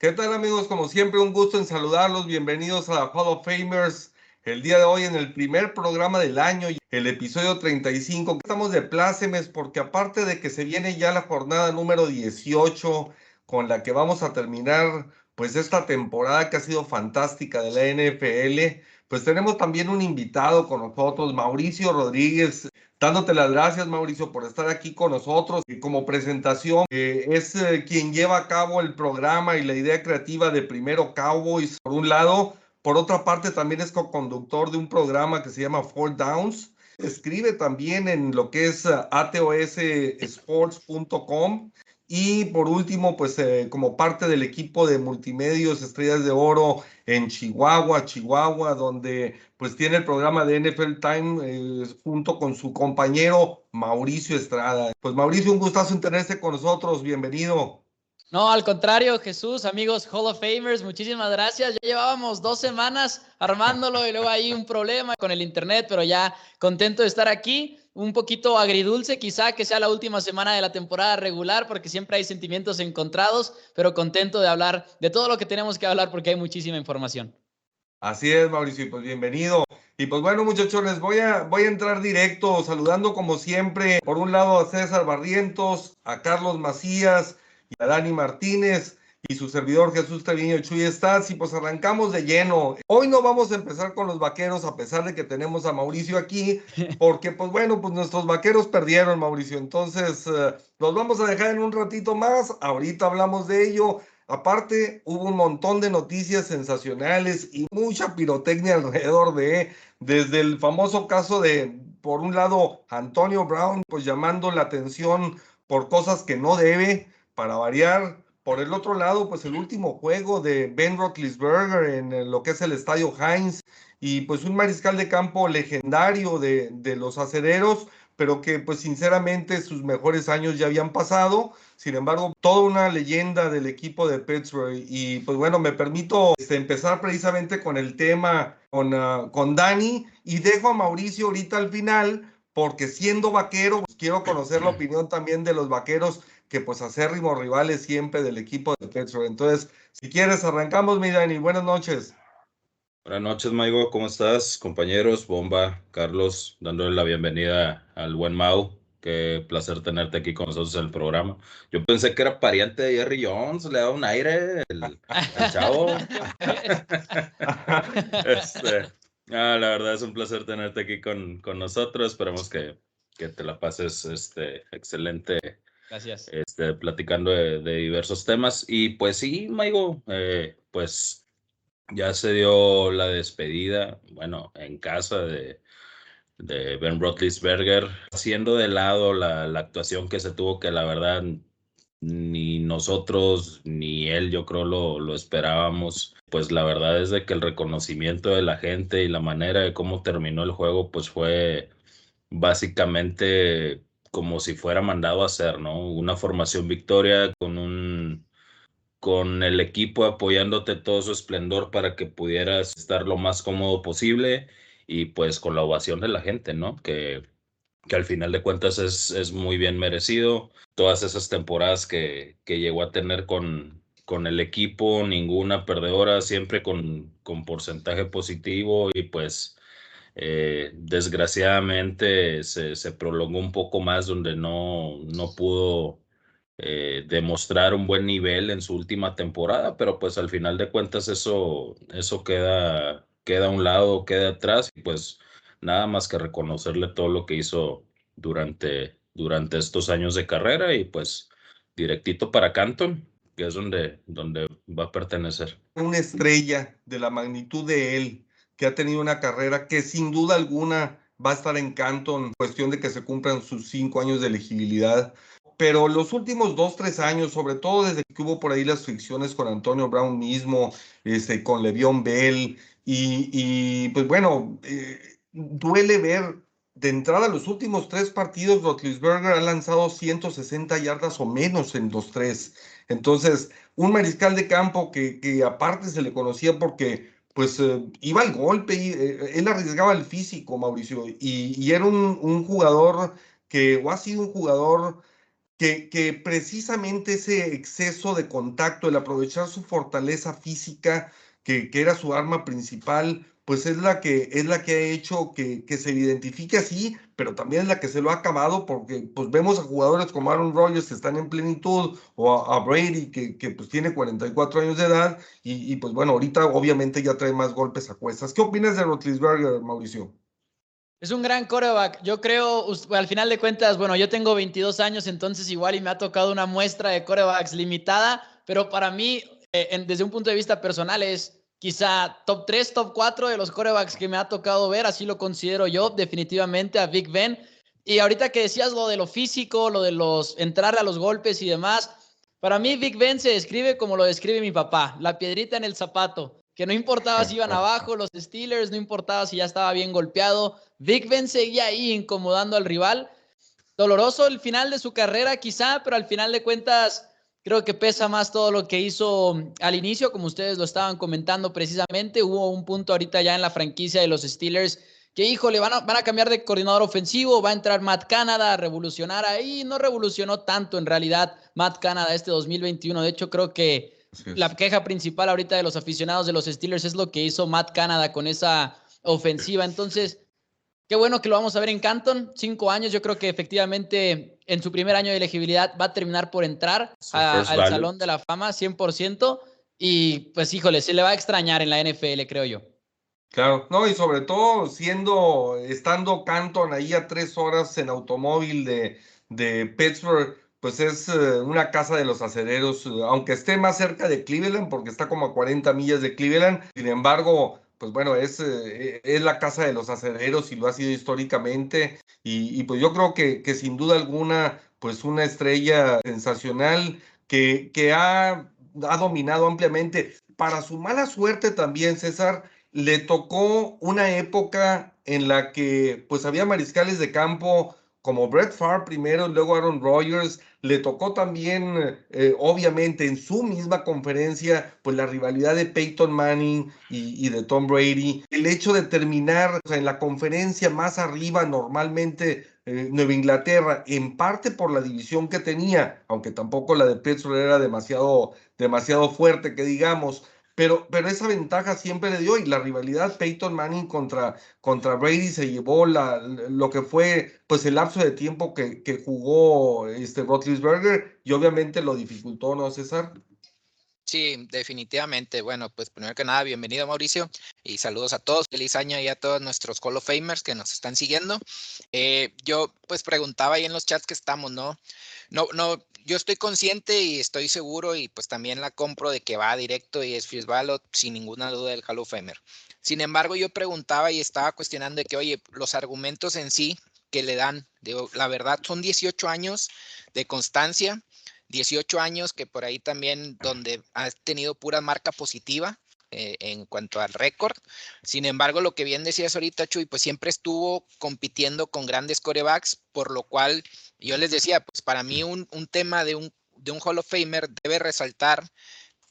¿Qué tal amigos? Como siempre, un gusto en saludarlos. Bienvenidos a Hall of Famers. El día de hoy en el primer programa del año, el episodio 35. Estamos de plácemes porque aparte de que se viene ya la jornada número 18 con la que vamos a terminar pues esta temporada que ha sido fantástica de la NFL, pues tenemos también un invitado con nosotros, Mauricio Rodríguez, dándote las gracias, Mauricio, por estar aquí con nosotros. Como presentación, eh, es eh, quien lleva a cabo el programa y la idea creativa de Primero Cowboys, por un lado. Por otra parte, también es co-conductor de un programa que se llama Four Downs. Escribe también en lo que es eh, atossports.com. Y por último, pues como parte del equipo de multimedios Estrellas de Oro en Chihuahua, Chihuahua, donde pues tiene el programa de NFL Time eh, junto con su compañero Mauricio Estrada. Pues Mauricio, un gustazo en tenerte con nosotros, bienvenido. No, al contrario, Jesús, amigos Hall of Famers, muchísimas gracias. Ya llevábamos dos semanas armándolo y luego hay un problema con el internet, pero ya contento de estar aquí un poquito agridulce, quizá que sea la última semana de la temporada regular, porque siempre hay sentimientos encontrados, pero contento de hablar de todo lo que tenemos que hablar porque hay muchísima información. Así es, Mauricio, pues bienvenido. Y pues bueno, muchachos, les voy a, voy a entrar directo saludando como siempre, por un lado a César Barrientos, a Carlos Macías y a Dani Martínez y su servidor Jesús Treviño Chuy Stats y pues arrancamos de lleno. Hoy no vamos a empezar con los vaqueros a pesar de que tenemos a Mauricio aquí, porque pues bueno, pues nuestros vaqueros perdieron Mauricio, entonces eh, los vamos a dejar en un ratito más, ahorita hablamos de ello. Aparte, hubo un montón de noticias sensacionales y mucha pirotecnia alrededor de, desde el famoso caso de, por un lado, Antonio Brown, pues llamando la atención por cosas que no debe, para variar, por el otro lado, pues el último juego de Ben Roethlisberger en lo que es el Estadio Heinz y pues un mariscal de campo legendario de, de los acederos, pero que pues sinceramente sus mejores años ya habían pasado. Sin embargo, toda una leyenda del equipo de Pittsburgh. Y pues bueno, me permito este, empezar precisamente con el tema con, uh, con Dani y dejo a Mauricio ahorita al final, porque siendo vaquero, pues, quiero conocer la opinión también de los vaqueros que pues acérrimos rivales siempre del equipo de Petro. Entonces, si quieres, arrancamos, mi Dani. Buenas noches. Buenas noches, Maigo. ¿Cómo estás, compañeros? Bomba, Carlos, dándole la bienvenida al buen Mau. Qué placer tenerte aquí con nosotros en el programa. Yo pensé que era pariente de Jerry Jones, le da un aire el, chavo. este, ah, la verdad es un placer tenerte aquí con, con nosotros. Esperemos que, que te la pases este, excelente Gracias. Este, platicando de, diversos temas. Y pues sí, Maigo, eh, pues ya se dio la despedida, bueno, en casa de, de Ben Roethlisberger, haciendo de lado la, la, actuación que se tuvo, que la verdad ni nosotros ni él yo creo lo, lo esperábamos. Pues la verdad es de que el reconocimiento de la gente y la manera de cómo terminó el juego, pues fue básicamente como si fuera mandado a hacer, ¿no? Una formación victoria con un con el equipo apoyándote todo su esplendor para que pudieras estar lo más cómodo posible y pues con la ovación de la gente, ¿no? Que, que al final de cuentas es, es muy bien merecido. Todas esas temporadas que, que llegó a tener con, con el equipo, ninguna perdedora, siempre con, con porcentaje positivo y pues eh, desgraciadamente se, prolongó un poco más donde no, no pudo eh, demostrar un buen nivel en su última temporada, pero pues al final de cuentas eso, eso queda, queda a un lado, queda atrás y pues nada más que reconocerle todo lo que hizo durante, durante estos años de carrera y pues directito para Canton, que es donde, donde va a pertenecer. Una estrella de la magnitud de él que ha tenido una carrera que sin duda alguna va a estar en canto en cuestión de que se cumplan sus cinco años de elegibilidad. Pero los últimos dos, tres años, sobre todo desde que hubo por ahí las fricciones con Antonio Brown mismo, este, con Le'Veon Bell, y, pues bueno, eh, duele ver de entrada los últimos tres partidos, Rotlisberger ha lanzado 160 yardas o menos en los tres. Entonces, un mariscal de campo que aparte se le conocía porque pues eh, iba al golpe, y, eh, él arriesgaba el físico, Mauricio, y, era un, jugador que, o ha sido un jugador que, que precisamente ese exceso de contacto, el aprovechar su fortaleza física, que, que era su arma principal, pues es la que, es la que ha hecho que, que, se identifique así, pero también es la que se lo ha acabado porque pues vemos a jugadores como Aaron Rodgers que están en plenitud o a, Brady que, que, pues tiene 44 años de edad y, y, pues bueno, ahorita obviamente ya trae más golpes a cuestas. ¿Qué opinas de Rotlisberger, Mauricio? Es un gran coreback. Yo creo, al final de cuentas, bueno, yo tengo 22 años, entonces igual y me ha tocado una muestra de corebacks limitada, pero para mí, eh, desde un punto de vista personal, es quizá top 3, top 4 de los corebacks que me ha tocado ver, así lo considero yo definitivamente a Big Ben. Y ahorita que decías lo de lo físico, lo de los entrar a los golpes y demás, para mí Big Ben se describe como lo describe mi papá, la piedrita en el zapato, que no importaba si iban abajo los Steelers, no importaba si ya estaba bien golpeado, Big Ben seguía ahí incomodando al rival. Doloroso el final de su carrera quizá, pero al final de cuentas Creo que pesa más todo lo que hizo al inicio, como ustedes lo estaban comentando precisamente. Hubo un punto ahorita ya en la franquicia de los Steelers que, híjole, van a, van a cambiar de coordinador ofensivo, va a entrar Matt Canada a revolucionar ahí. No revolucionó tanto en realidad Matt Canada este 2021. De hecho, creo que la queja principal ahorita de los aficionados de los Steelers es lo que hizo Matt Canada con esa ofensiva. Entonces, Qué bueno que lo vamos a ver en Canton. Cinco años, yo creo que efectivamente en su primer año de elegibilidad va a terminar por entrar al Salón de la Fama 100%. Y pues híjole, se le va a extrañar en la NFL, creo yo. Claro, no, y sobre todo siendo, estando Canton ahí a tres horas en automóvil de, de Pittsburgh, pues es eh, una casa de los acereros, aunque esté más cerca de Cleveland, porque está como a 40 millas de Cleveland, sin embargo, pues bueno, es, eh, es la casa de los acereros y lo ha sido históricamente. Y, pues yo creo que, que, sin duda alguna, pues una estrella sensacional que, que ha, ha dominado ampliamente. Para su mala suerte también, César, le tocó una época en la que pues había mariscales de campo como Brett Favre primero, luego Aaron Rodgers, le tocó también, eh, obviamente, en su misma conferencia, pues la rivalidad de Peyton Manning y, de Tom Brady. El hecho de terminar en la conferencia más arriba, normalmente eh, Nueva Inglaterra, en parte por la división que tenía, aunque tampoco la de Pittsburgh era demasiado, demasiado fuerte, que digamos, pero, pero esa ventaja siempre le dio y la rivalidad Peyton Manning contra, contra Brady se llevó la, lo que fue pues el lapso de tiempo que, que jugó este Roethlisberger y obviamente lo dificultó, ¿no, César? Sí, definitivamente. Bueno, pues primero que nada, bienvenido Mauricio y saludos a todos. Feliz año y a todos nuestros Hall of Famers que nos están siguiendo. Eh, yo pues preguntaba ahí en los chats que estamos, ¿no? No, no, yo estoy consciente y estoy seguro y pues también la compro de que va directo y es Fierce Ballot sin ninguna duda del Hall of. Sin embargo, yo preguntaba y estaba cuestionando de que, oye, los argumentos en sí que le dan, digo, la verdad son 18 años de constancia, 18 años que por ahí también donde ha tenido pura marca positiva. Eh, en cuanto al récord. Sin embargo, lo que bien decías ahorita, Chuy, pues siempre estuvo compitiendo con grandes corebacks, por lo cual yo les decía, pues para mí un, un tema de un, de un Hall of Famer debe resaltar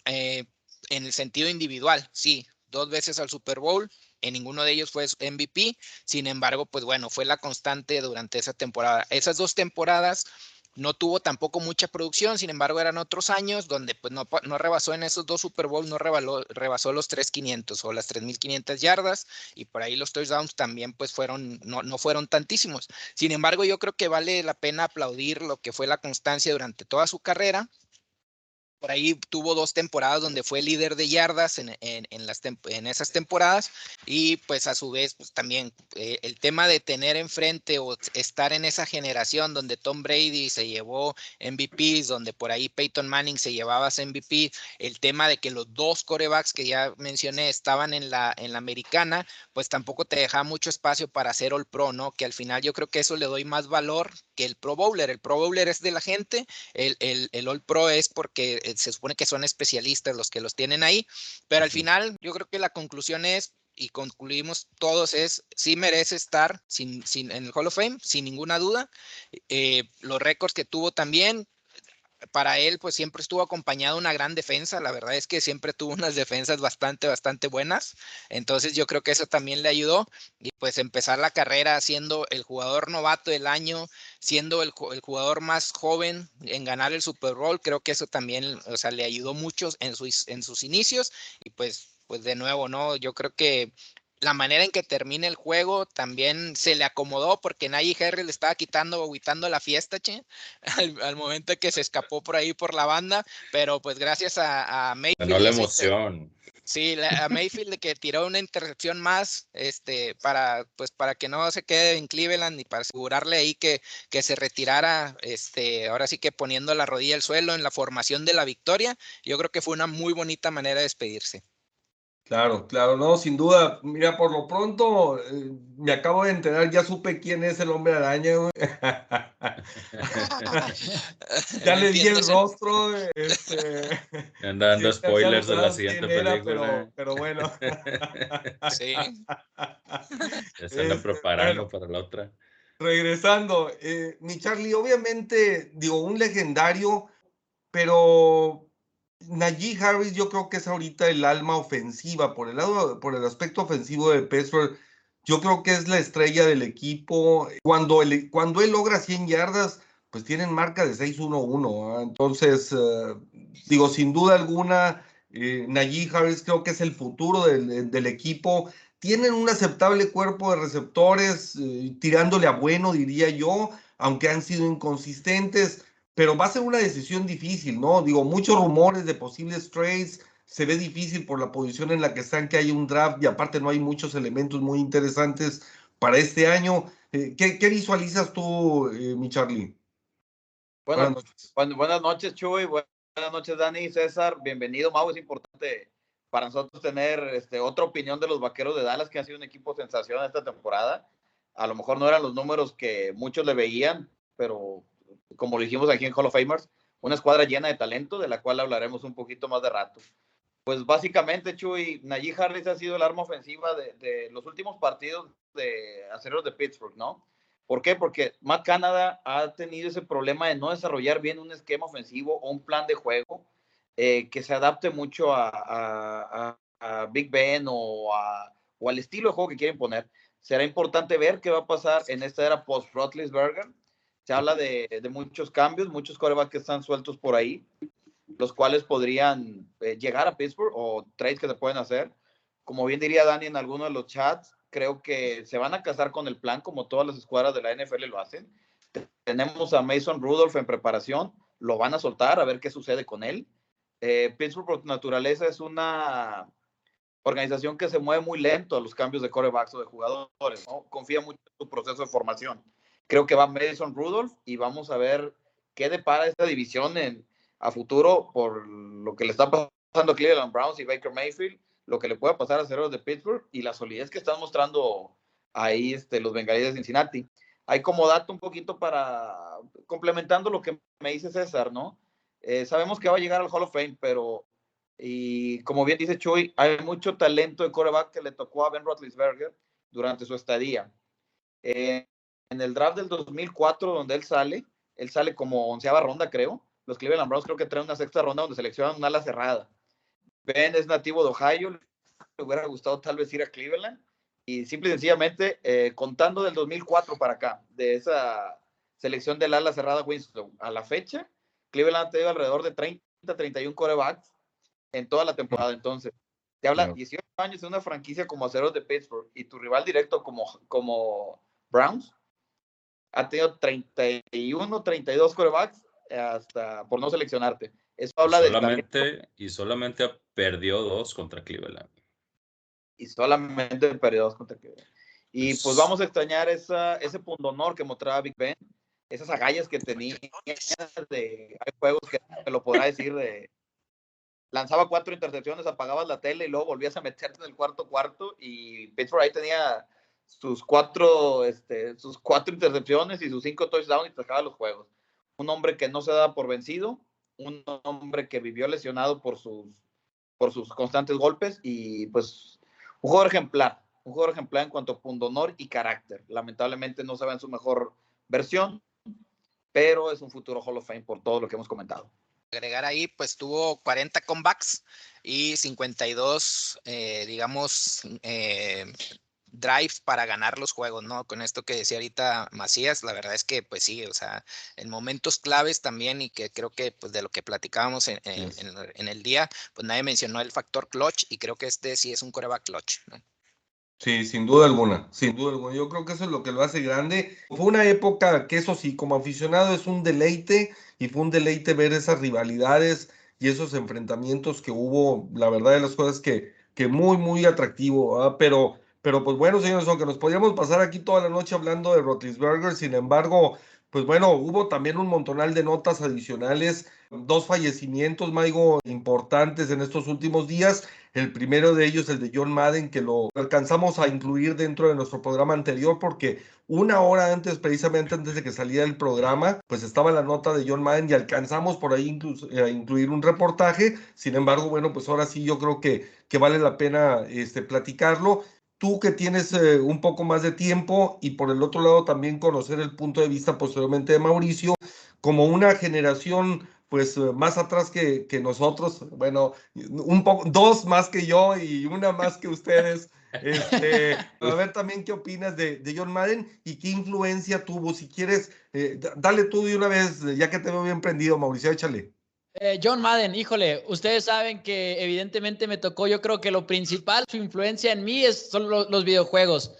eh, en el sentido individual, sí, dos veces al Super Bowl, en ninguno de ellos fue MVP, sin embargo, pues bueno, fue la constante durante esa temporada. Esas dos temporadas no tuvo tampoco mucha producción, sin embargo eran otros años donde pues no, no rebasó en esos dos Super Bowl, no rebasó, rebasó los 3.500 o las 3.500 yardas y por ahí los touchdowns también pues fueron, no, no fueron tantísimos. Sin embargo yo creo que vale la pena aplaudir lo que fue la constancia durante toda su carrera por ahí tuvo dos temporadas donde fue líder de yardas en, en, las en esas temporadas y pues a su vez pues también eh, el tema de tener enfrente o estar en esa generación donde Tom Brady se llevó MVPs, donde por ahí Peyton Manning se llevaba MVP, el tema de que los dos corebacks que ya mencioné estaban en la, en la americana, pues tampoco te deja mucho espacio para hacer All Pro, ¿no? Que al final yo creo que eso le doy más valor que el Pro Bowler. El Pro Bowler es de la gente, el, el, el All Pro es porque se supone que son especialistas los que los tienen ahí, pero al final yo creo que la conclusión es, y concluimos todos, es, sí merece estar sin, sin, en el Hall of Fame, sin ninguna duda. Eh, los récords que tuvo también, para él, pues siempre estuvo acompañado de una gran defensa. La verdad es que siempre tuvo unas defensas bastante, bastante buenas. Entonces yo creo que eso también le ayudó. Y pues empezar la carrera siendo el jugador novato del año, siendo el, jugador más joven en ganar el Super Bowl, creo que eso también, o sea, le ayudó mucho en sus, en sus inicios. Y pues pues de nuevo, ¿no? Yo creo que la manera en que termina el juego también se le acomodó porque Najee Harris le estaba quitando, aguitando la fiesta, che, al, momento que se escapó por ahí por la banda, pero pues gracias a, a Mayfield. No la emoción. Sí, a Mayfield que tiró una intercepción más, este, para, pues para que no se quede en Cleveland y para asegurarle ahí que, que se retirara, este, ahora sí que poniendo la rodilla al suelo en la formación de la victoria, yo creo que fue una muy bonita manera de despedirse. Claro, claro, no, sin duda. Mira, por lo pronto, eh, me acabo de enterar, ya supe quién es el hombre araña, ya le di el rostro. Este, Anda dando spoilers de la siguiente película. pero, bueno. sí. Ya se anda este, preparando para la otra. Regresando, eh, mi Charlie, obviamente, digo, un legendario, pero Najee Harris yo creo que es ahorita el alma ofensiva, por el lado, por el aspecto ofensivo de Pittsburgh, yo creo que es la estrella del equipo. Cuando él, cuando él logra 100 yardas, pues tienen marca de 6-1-1. ¿ah? Entonces, eh, digo, sin duda alguna, eh, Najee Harris creo que es el futuro del, del equipo. Tienen un aceptable cuerpo de receptores, eh, tirándole a bueno, diría yo, aunque han sido inconsistentes pero va a ser una decisión difícil, ¿no? Digo, muchos rumores de posibles trades, se ve difícil por la posición en la que están, que hay un draft y aparte no hay muchos elementos muy interesantes para este año. Eh, ¿qué, visualizas tú, eh, mi Charlie? buenas, noches. buenas noches, Chuy. Buenas noches, Dani César. Bienvenido, Mau. Es importante para nosotros tener este, otra opinión de los vaqueros de Dallas, que han sido un equipo sensación esta temporada. A lo mejor no eran los números que muchos le veían, pero como lo dijimos aquí en Hall of Famers, una escuadra llena de talento, de la cual hablaremos un poquito más de rato. Pues básicamente, Chuy, Najee Harris ha sido el arma ofensiva de, los últimos partidos de aceros de Pittsburgh, ¿no? ¿Por qué? Porque Matt Canada ha tenido ese problema de no desarrollar bien un esquema ofensivo o un plan de juego eh, que se adapte mucho a, Big Ben o, o, al estilo de juego que quieren poner. Será importante ver qué va a pasar en esta era post-Rotlisberger se habla de, muchos cambios, muchos corebacks que están sueltos por ahí, los cuales podrían eh, llegar a Pittsburgh o trades que se pueden hacer. Como bien diría Dani en alguno de los chats, creo que se van a casar con el plan como todas las escuadras de la NFL lo hacen. Tenemos a Mason Rudolph en preparación, lo van a soltar a ver qué sucede con él. Eh, Pittsburgh por naturaleza es una organización que se mueve muy lento a los cambios de corebacks o de jugadores, confía mucho en su proceso de formación. Creo que va Madison Rudolph y vamos a ver qué depara esta división en, a futuro por lo que le está pasando a Cleveland Browns y Baker Mayfield, lo que le pueda pasar a Ceros de Pittsburgh y la solidez que están mostrando ahí este, los bengalíes de Cincinnati. Hay como dato un poquito para, complementando lo que me dice César, ¿no? Eh, sabemos que va a llegar al Hall of Fame, pero, y como bien dice Chuy, hay mucho talento de coreback que le tocó a Ben Roethlisberger durante su estadía. Eh, en el draft del 2004, donde él sale, él sale como onceava ronda, creo. Los Cleveland Browns creo que traen una sexta ronda donde seleccionan una ala cerrada. Ben es nativo de Ohio, le hubiera gustado tal vez ir a Cleveland. Y simple y sencillamente, eh, contando del 2004 para acá, de esa selección del ala cerrada Winston a la fecha, Cleveland ha tenido alrededor de 30, 31 corebacks en toda la temporada. Entonces, te habla 18 años de una franquicia como Aceros de Pittsburgh y tu rival directo como, como Browns ha tenido 31, 32 corebacks hasta por no seleccionarte. Eso habla solamente, de. Y solamente perdió dos contra Cleveland. Y solamente perdió dos contra Cleveland. Y pues, vamos a extrañar esa, ese punto honor que mostraba Big Ben, esas agallas que tenía. De, hay juegos que te lo podrá decir de. Lanzaba cuatro intercepciones, apagabas la tele y luego volvías a meterte en el cuarto cuarto. Y Pittsburgh ahí tenía sus cuatro, este, sus cuatro intercepciones y sus cinco touchdowns y sacaba los juegos. Un hombre que no se daba por vencido, un hombre que vivió lesionado por sus, por sus constantes golpes y pues un jugador ejemplar, un jugador ejemplar en cuanto a honor y carácter. Lamentablemente no se ve en su mejor versión. pero es un futuro Hall of Fame por todo lo que hemos comentado. Agregar ahí, pues tuvo 40 comebacks y 52, eh, digamos, eh, drives para ganar los juegos, ¿no? Con esto que decía ahorita Macías, la verdad es que pues sí, o sea, en momentos claves también y que creo que pues de lo que platicábamos en, en el día, pues nadie mencionó el factor clutch y creo que este sí es un coreback clutch, ¿no? Sí, sin duda alguna, sin duda alguna. Yo creo que eso es lo que lo hace grande. Fue una época que eso sí, como aficionado es un deleite y fue un deleite ver esas rivalidades y esos enfrentamientos que hubo, la verdad de las cosas que, que muy, muy atractivo, pero, pero pues bueno, señores, aunque nos podíamos pasar aquí toda la noche hablando de Rotlisberger, sin embargo, pues bueno, hubo también un montonal de notas adicionales, dos fallecimientos, Maigo, importantes en estos últimos días. El primero de ellos, el de John Madden, que lo alcanzamos a incluir dentro de nuestro programa anterior, porque una hora antes, precisamente antes de que saliera el programa, pues estaba la nota de John Madden y alcanzamos por ahí incluso, a incluir un reportaje. Sin embargo, bueno, pues ahora sí yo creo que, que vale la pena este, platicarlo tú que tienes eh, un poco más de tiempo y por el otro lado también conocer el punto de vista posteriormente de Mauricio, como una generación pues eh, más atrás que, que nosotros, bueno, un poco, dos más que yo y una más que ustedes. Este, a ver también qué opinas de, de, John Madden y qué influencia tuvo. Si quieres, eh, dale tú de una vez, ya que te veo bien prendido, Mauricio, échale. Eh, John Madden, híjole, ustedes saben que evidentemente me tocó, yo creo que lo principal, su influencia en mí es, son los videojuegos.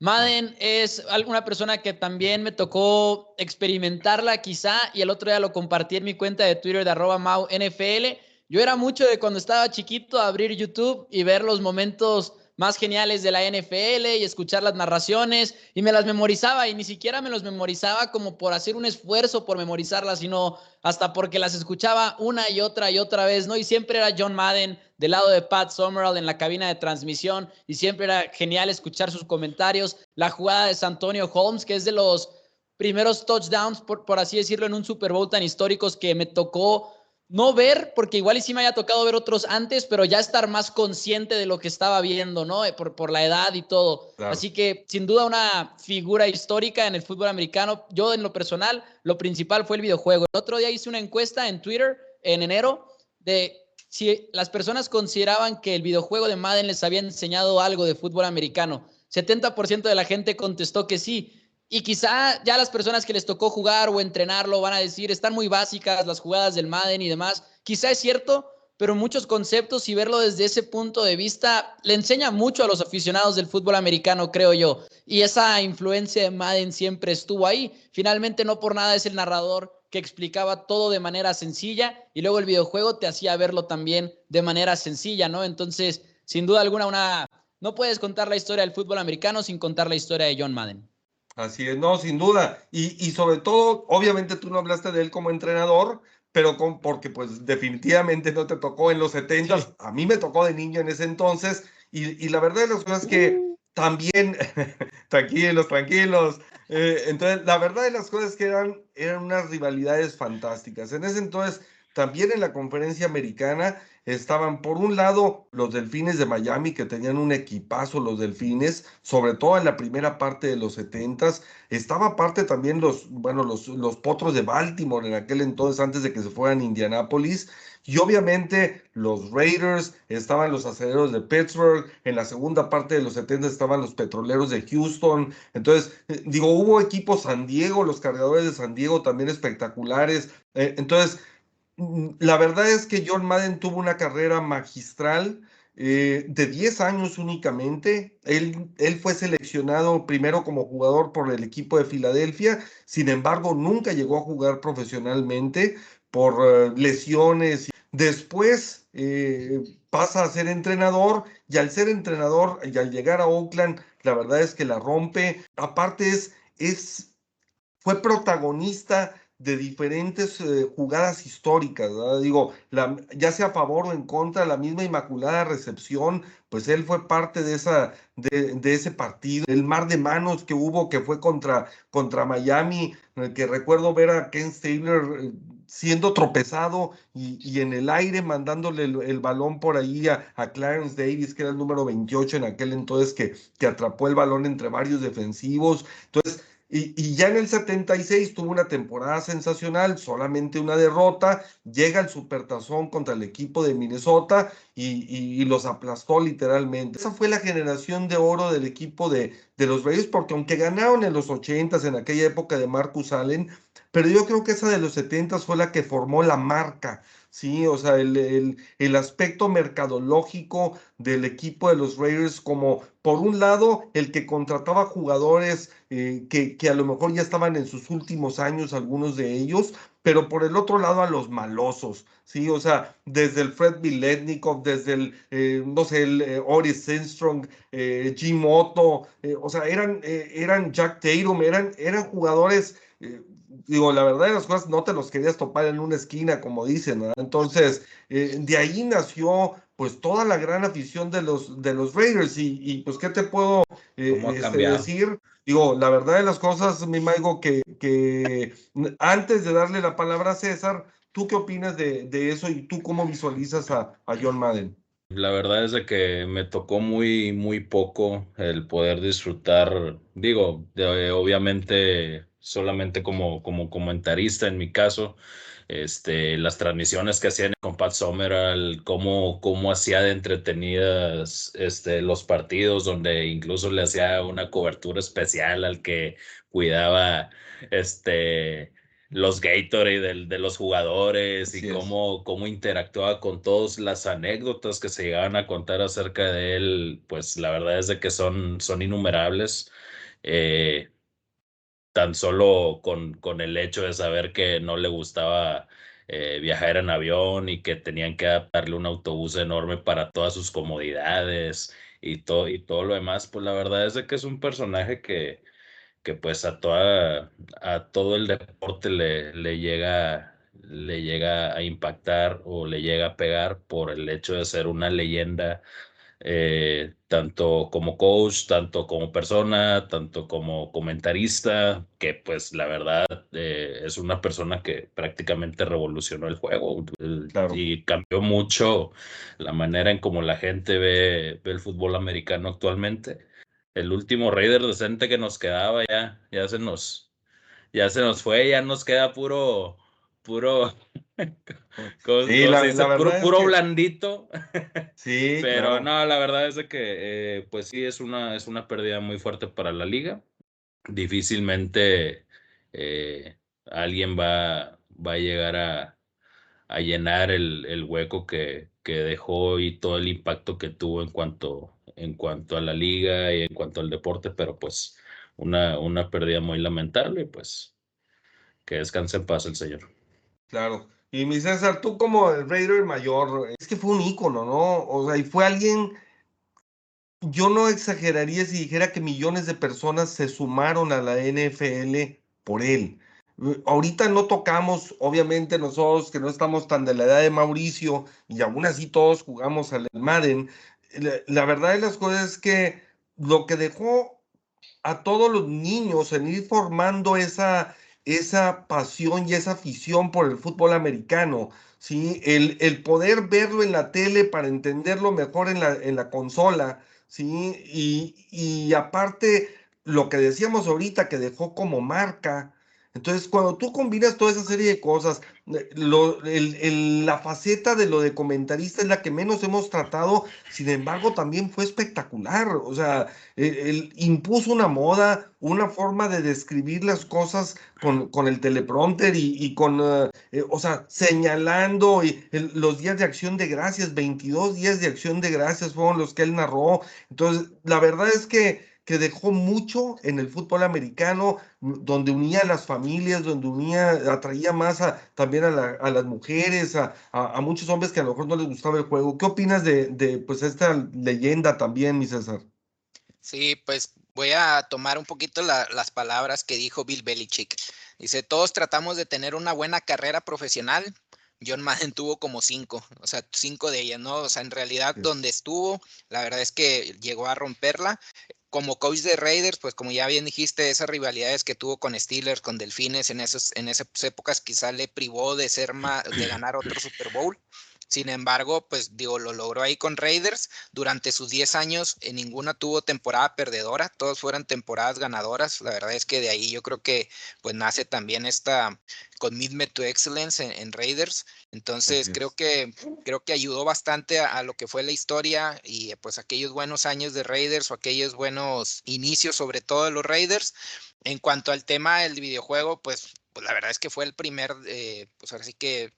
Madden es alguna persona que también me tocó experimentarla quizá y el otro día lo compartí en mi cuenta de Twitter de arroba Mau NFL. Yo era mucho de cuando estaba chiquito abrir YouTube y ver los momentos más geniales de la NFL y escuchar las narraciones y me las memorizaba y ni siquiera me los memorizaba como por hacer un esfuerzo por memorizarlas, sino hasta porque las escuchaba una y otra y otra vez, ¿no? Y siempre era John Madden del lado de Pat Summerall en la cabina de transmisión y siempre era genial escuchar sus comentarios. La jugada de Santonio Holmes, que es de los primeros touchdowns, por, por así decirlo, en un Super Bowl tan históricos que me tocó no ver, porque igual y sí me haya tocado ver otros antes, pero ya estar más consciente de lo que estaba viendo, ¿no? Eh, por, por la edad y todo. Así que sin duda una figura histórica en el fútbol americano. Yo en lo personal, lo principal fue el videojuego. El otro día hice una encuesta en Twitter en enero de si las personas consideraban que el videojuego de Madden les había enseñado algo de fútbol americano. 70% de la gente contestó que sí. Y quizá ya las personas que les tocó jugar o entrenarlo van a decir, están muy básicas las jugadas del Madden y demás. Quizá es cierto, pero muchos conceptos y verlo desde ese punto de vista le enseña mucho a los aficionados del fútbol americano, creo yo. Y esa influencia de Madden siempre estuvo ahí. Finalmente, no por nada es el narrador que explicaba todo de manera sencilla y luego el videojuego te hacía verlo también de manera sencilla, ¿no? Entonces, sin duda alguna, una no puedes contar la historia del fútbol americano sin contar la historia de John Madden. Así es, no, sin duda. Y, y sobre todo, obviamente tú no hablaste de él como entrenador, pero con, porque pues definitivamente no te tocó en los 70, a mí me tocó de niño en ese entonces, y, y la verdad de las cosas es que uh. también, tranquilos, tranquilos, eh, entonces la verdad de las cosas es que eran, eran unas rivalidades fantásticas. En ese entonces, también en la conferencia americana, estaban por un lado los delfines de Miami, que tenían un equipazo los delfines, sobre todo en la primera parte de los setentas. Estaba aparte también los, bueno, los, los potros de Baltimore en aquel entonces, antes de que se fueran a Indianápolis. Y obviamente los Raiders, estaban los aceleros de Pittsburgh, en la segunda parte de los 70 estaban los petroleros de Houston. Entonces, eh, digo, hubo equipos San Diego, los cargadores de San Diego también espectaculares. Eh, entonces, la verdad es que John Madden tuvo una carrera magistral eh, de 10 años únicamente. Él, él fue seleccionado primero como jugador por el equipo de Filadelfia, sin embargo nunca llegó a jugar profesionalmente por eh, lesiones. Después eh, pasa a ser entrenador y al ser entrenador y al llegar a Oakland, la verdad es que la rompe. Aparte es, es fue protagonista de diferentes eh, jugadas históricas, digo, ya sea a favor o en contra, la misma Inmaculada Recepción, pues él fue parte de, esa, de, ese partido, el mar de manos que hubo que fue contra, contra Miami, que recuerdo ver a Ken Stabler eh, siendo tropezado y, en el aire mandándole el, balón por ahí a, a, Clarence Davis, que era el número 28 en aquel entonces, que, que atrapó el balón entre varios defensivos. Entonces, Y, ya en el 76 tuvo una temporada sensacional, solamente una derrota, llega el supertazón contra el equipo de Minnesota y, los aplastó literalmente. Esa fue la generación de oro del equipo de, de los Reyes, porque aunque ganaron en los 80s, en aquella época de Marcus Allen, pero yo creo que esa de los 70s fue la que formó la marca ¿sí? O sea, el, el, aspecto mercadológico del equipo de los Raiders como, por un lado, el que contrataba jugadores eh, que, que, a lo mejor ya estaban en sus últimos años, algunos de ellos, pero por el otro lado a los malosos, ¿sí? O sea, desde el Fred Miletnikov, desde el, eh, no sé, el eh, Oris Sandstrom, Jim Otto, o sea, eran, eran Jack Tatum, eran, eran jugadores digo, la verdad de las cosas no te los querías topar en una esquina, como dicen, ¿verdad? Entonces, eh, de ahí nació pues toda la gran afición de los, de los Raiders y, pues, ¿qué te puedo eh, este, decir? Digo, la verdad de las cosas, mi Maigo, que, que antes de darle la palabra a César, ¿tú qué opinas de, eso y tú cómo visualizas a, a John Madden? La verdad es de que me tocó muy, muy poco el poder disfrutar, digo, obviamente solamente como, como comentarista en mi caso, este, las transmisiones que hacían con Pat Sommer, cómo, cómo hacía de entretenidas este, los partidos, donde incluso le hacía una cobertura especial al que cuidaba este, los Gatorade de, de los jugadores y cómo, cómo interactuaba con todas las anécdotas que se llegaban a contar acerca de él, pues la verdad es de que son, son innumerables. Eh, tan solo con, con el hecho de saber que no le gustaba eh, viajar en avión y que tenían que adaptarle un autobús enorme para todas sus comodidades y, todo y todo lo demás, pues la verdad es de que es un personaje que, que pues a, toda, a todo el deporte le, le, llega, le llega a impactar o le llega a pegar por el hecho de ser una leyenda eh, tanto como coach, tanto como persona, tanto como comentarista, que pues la verdad eh, es una persona que prácticamente revolucionó el juego y cambió mucho la manera en cómo la gente ve, el fútbol americano actualmente. El último Raider decente que nos quedaba ya, ya se nos, ya se nos fue, ya nos queda puro, puro sí, la, puro, blandito. Sí. Pero no, la verdad es de que, eh, pues sí, es una, es una pérdida muy fuerte para la liga. Difícilmente eh, alguien va, va a llegar a, a llenar el, el hueco que, que, dejó y todo el impacto que tuvo en cuanto, en cuanto a la liga y en cuanto al deporte, pero pues una, una pérdida muy lamentable, pues que descanse en paz el señor. Claro. Y mi César, tú como el Raider mayor, es que fue un ícono, ¿no? O sea, y fue alguien, yo no exageraría si dijera que millones de personas se sumaron a la NFL por él. Ahorita no tocamos, obviamente nosotros que no estamos tan de la edad de Mauricio y aún así todos jugamos al Madden. La, verdad de las cosas es que lo que dejó a todos los niños en ir formando esa, esa pasión y esa afición por el fútbol americano, ¿sí? El, el poder verlo en la tele para entenderlo mejor en la, en la consola, ¿sí? Y, y aparte, lo que decíamos ahorita que dejó como marca, entonces, cuando tú combinas toda esa serie de cosas, eh, la faceta de lo de comentarista es la que menos hemos tratado, sin embargo, también fue espectacular. O sea, él, impuso una moda, una forma de describir las cosas con, con el teleprompter y, con, eh, eh, o sea, señalando y los días de acción de gracias, 22 días de acción de gracias fueron los que él narró. Entonces, la verdad es que que dejó mucho en el fútbol americano, donde unía a las familias, donde unía, atraía más a, también a, las mujeres, a, muchos hombres que a lo mejor no les gustaba el juego. ¿Qué opinas de, de pues esta leyenda también, mi César? Sí, pues voy a tomar un poquito las palabras que dijo Bill Belichick. Dice, todos tratamos de tener una buena carrera profesional, John Madden tuvo como cinco, o sea, cinco de ellas, ¿no? O sea, en realidad donde estuvo, la verdad es que llegó a romperla como coach de Raiders, pues como ya bien dijiste, esas rivalidades que tuvo con Steelers, con Delfines, en, esos, en esas épocas quizá le privó de ser de ganar otro Super Bowl. Sin embargo, pues digo, lo logró ahí con Raiders. Durante sus 10 años, en ninguna tuvo temporada perdedora, todos fueron temporadas ganadoras. La verdad es que de ahí yo creo que pues nace también esta commitment to excellence en, Raiders. Entonces creo que creo que ayudó bastante a, lo que fue la historia y pues aquellos buenos años de Raiders o aquellos buenos inicios, sobre todo de los Raiders. En cuanto al tema del videojuego, pues, pues la verdad es que fue el primer, eh, pues ahora sí que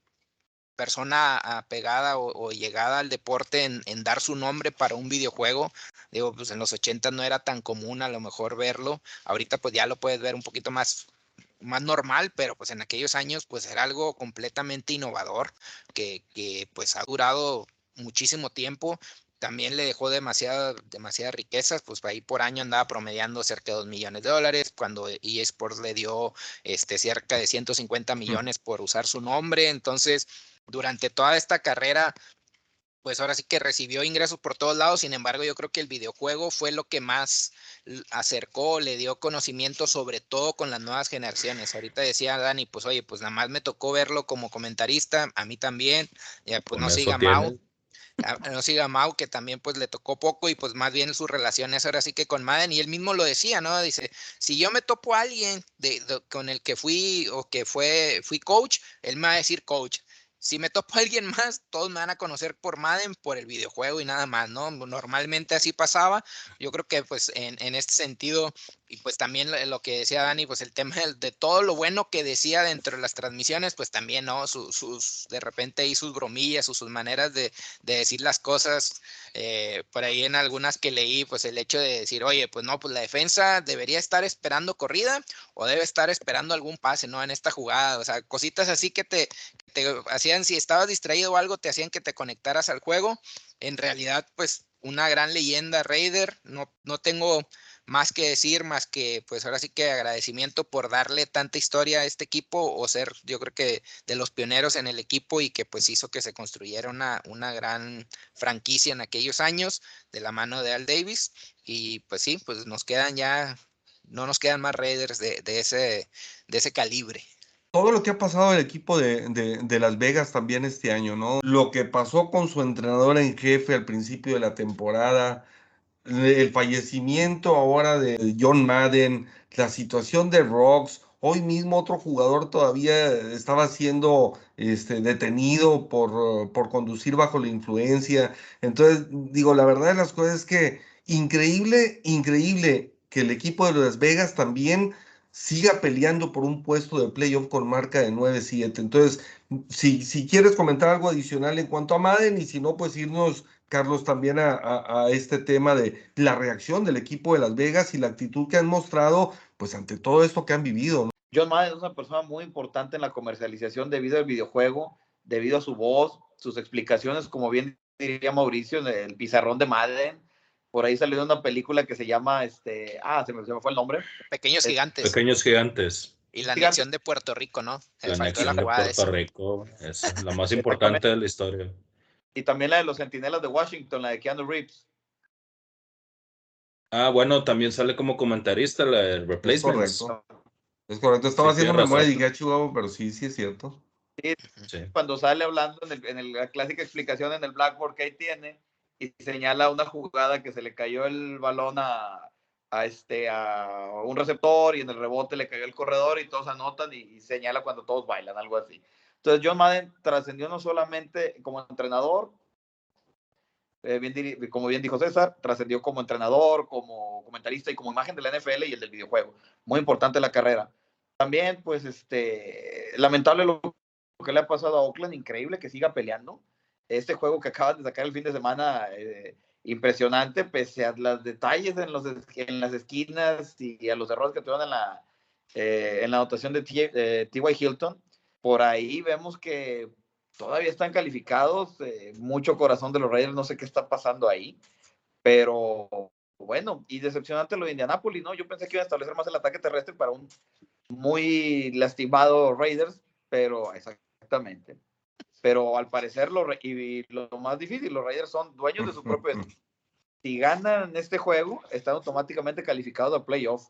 persona apegada o, llegada al deporte en, dar su nombre para un videojuego. Digo, pues en los 80 no era tan común a lo mejor verlo. Ahorita pues ya lo puedes ver un poquito más más normal, pero pues en aquellos años pues era algo completamente innovador que, que pues ha durado muchísimo tiempo también le dejó demasiada, demasiadas riquezas, pues ahí por año andaba promediando cerca de 2 millones de dólares, cuando eSports le dio este, cerca de 150 mm. millones por usar su nombre, entonces durante toda esta carrera, pues ahora sí que recibió ingresos por todos lados, sin embargo yo creo que el videojuego fue lo que más acercó, le dio conocimiento sobre todo con las nuevas generaciones. Ahorita decía Dani, pues oye, pues nada más me tocó verlo como comentarista, a mí también, ya pues no siga Mau no siga Mau, que también pues le tocó poco y pues más bien sus relaciones ahora sí que con Madden, y él mismo lo decía, ¿no? Dice, si yo me topo a alguien de, con el que fui o que fue, fui coach, él me va a decir coach si me topo a alguien más, todos me van a conocer por Madden, por el videojuego y nada más, ¿no? Normalmente así pasaba. Yo creo que pues en, en este sentido, y pues también lo que decía Dani, pues el tema de, todo lo bueno que decía dentro de las transmisiones, pues también, ¿no? Sus, de repente y sus bromillas o sus maneras de, de decir las cosas, eh, por ahí en algunas que leí, pues el hecho de decir, oye, pues no, pues la defensa debería estar esperando corrida o debe estar esperando algún pase, ¿no? En esta jugada, o sea, cositas así que te, te hacían, si estabas distraído o algo, te hacían que te conectaras al juego. En realidad, pues una gran leyenda Raider, no, no tengo más que decir, más que pues ahora sí que agradecimiento por darle tanta historia a este equipo o ser yo creo que de los pioneros en el equipo y que pues hizo que se construyera una, una gran franquicia en aquellos años de la mano de Al Davis y pues sí, pues nos quedan ya, no nos quedan más Raiders de, de ese, de ese calibre todo lo que ha pasado el equipo de, de, Las Vegas también este año, ¿no? Lo que pasó con su entrenador en jefe al principio de la temporada, el fallecimiento ahora de John Madden, la situación de Rocks, hoy mismo otro jugador todavía estaba siendo este, detenido por, por conducir bajo la influencia. Entonces, digo, la verdad de las cosas es que increíble, increíble que el equipo de Las Vegas también siga peleando por un puesto de playoff con marca de 9-7. Entonces, si, si quieres comentar algo adicional en cuanto a Madden y si no, pues irnos, Carlos, también a, este tema de la reacción del equipo de Las Vegas y la actitud que han mostrado, pues ante todo esto que han vivido. John Madden es una persona muy importante en la comercialización debido al videojuego, debido a su voz, sus explicaciones, como bien diría Mauricio, el pizarrón de Madden por ahí salió una película que se llama, este, ah, se me, fue el nombre. Pequeños Gigantes. Pequeños Gigantes. Y la anexión de Puerto Rico, ¿no? la anexión de, Puerto Rico es la más importante de la historia. Y también la de los Centinelas de Washington, la de Keanu Reeves. Ah, bueno, también sale como comentarista la de Replacements. Es correcto. Es correcto. Estaba haciendo memoria y dije, Chihuahua, pero sí, sí es cierto. Sí, cuando sale hablando en, el, en la clásica explicación en el Blackboard que ahí tiene, y señala una jugada que se le cayó el balón a, a, este, a un receptor y en el rebote le cayó el corredor y todos anotan y, señala cuando todos bailan, algo así. Entonces John Madden trascendió no solamente como entrenador, eh, como bien dijo César, trascendió como entrenador, como comentarista y como imagen de la NFL y el del videojuego. Muy importante la carrera. También, pues, este, lamentable lo que le ha pasado a Oakland, increíble que siga peleando este juego que acaban de sacar el fin de semana, eh, impresionante, pese a los detalles en las esquinas y a los errores que tuvieron en la, eh, en la anotación de T.Y. Hilton. Por ahí vemos que todavía están calificados, eh, mucho corazón de los Raiders, no sé qué está pasando ahí, pero bueno, y decepcionante lo de Indianapolis, ¿no? Yo pensé que iba a establecer más el ataque terrestre para un muy lastimado Raiders, pero exactamente pero al parecer lo, y lo más difícil, los Raiders son dueños de su propio Si ganan este juego, están automáticamente calificados a playoff.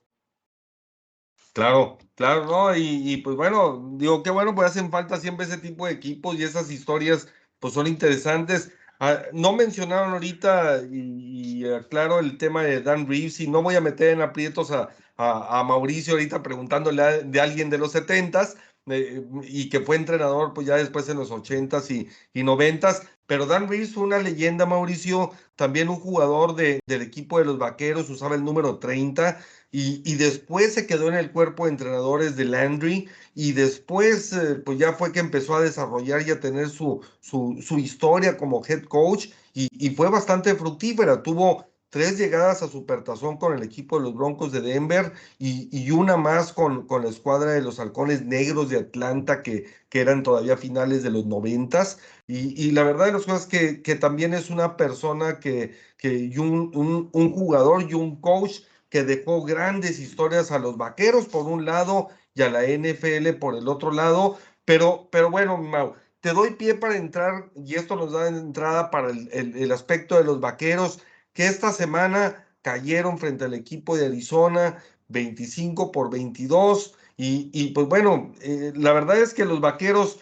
Claro, claro, ¿no? Y, pues bueno, digo, qué bueno, pues hacen falta siempre ese tipo de equipos y esas historias pues son interesantes. Ah, no mencionaron ahorita, y, aclaro el tema de Dan Reeves, y no voy a meter en aprietos a, a, Mauricio ahorita preguntándole de alguien de los setentas, eh, y que fue entrenador pues ya después en los ochentas y, y noventas, pero Dan Reeves fue una leyenda, Mauricio, también un jugador de, del equipo de los Vaqueros, usaba el número 30 y, y, después se quedó en el cuerpo de entrenadores de Landry y después eh, pues ya fue que empezó a desarrollar y a tener su, su, su historia como head coach y, y, fue bastante fructífera. Tuvo tres llegadas a Supertazón con el equipo de los Broncos de Denver y, y una más con, con, la escuadra de los Halcones Negros de Atlanta que, que eran todavía finales de los noventas. Y, y, la verdad de las cosas que, que también es una persona que, que y un, un, jugador y un coach que dejó grandes historias a los vaqueros por un lado y a la NFL por el otro lado. Pero, pero bueno, Mau, te doy pie para entrar, y esto nos da entrada para el, el, aspecto de los vaqueros, que esta semana cayeron frente al equipo de Arizona 25 por 22. Y, y pues bueno, eh, la verdad es que los vaqueros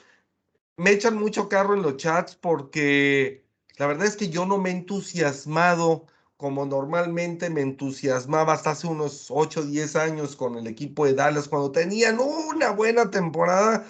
me echan mucho carro en los chats porque la verdad es que yo no me he entusiasmado como normalmente me entusiasmaba hasta hace unos 8 o 10 años con el equipo de Dallas, cuando tenían una buena temporada,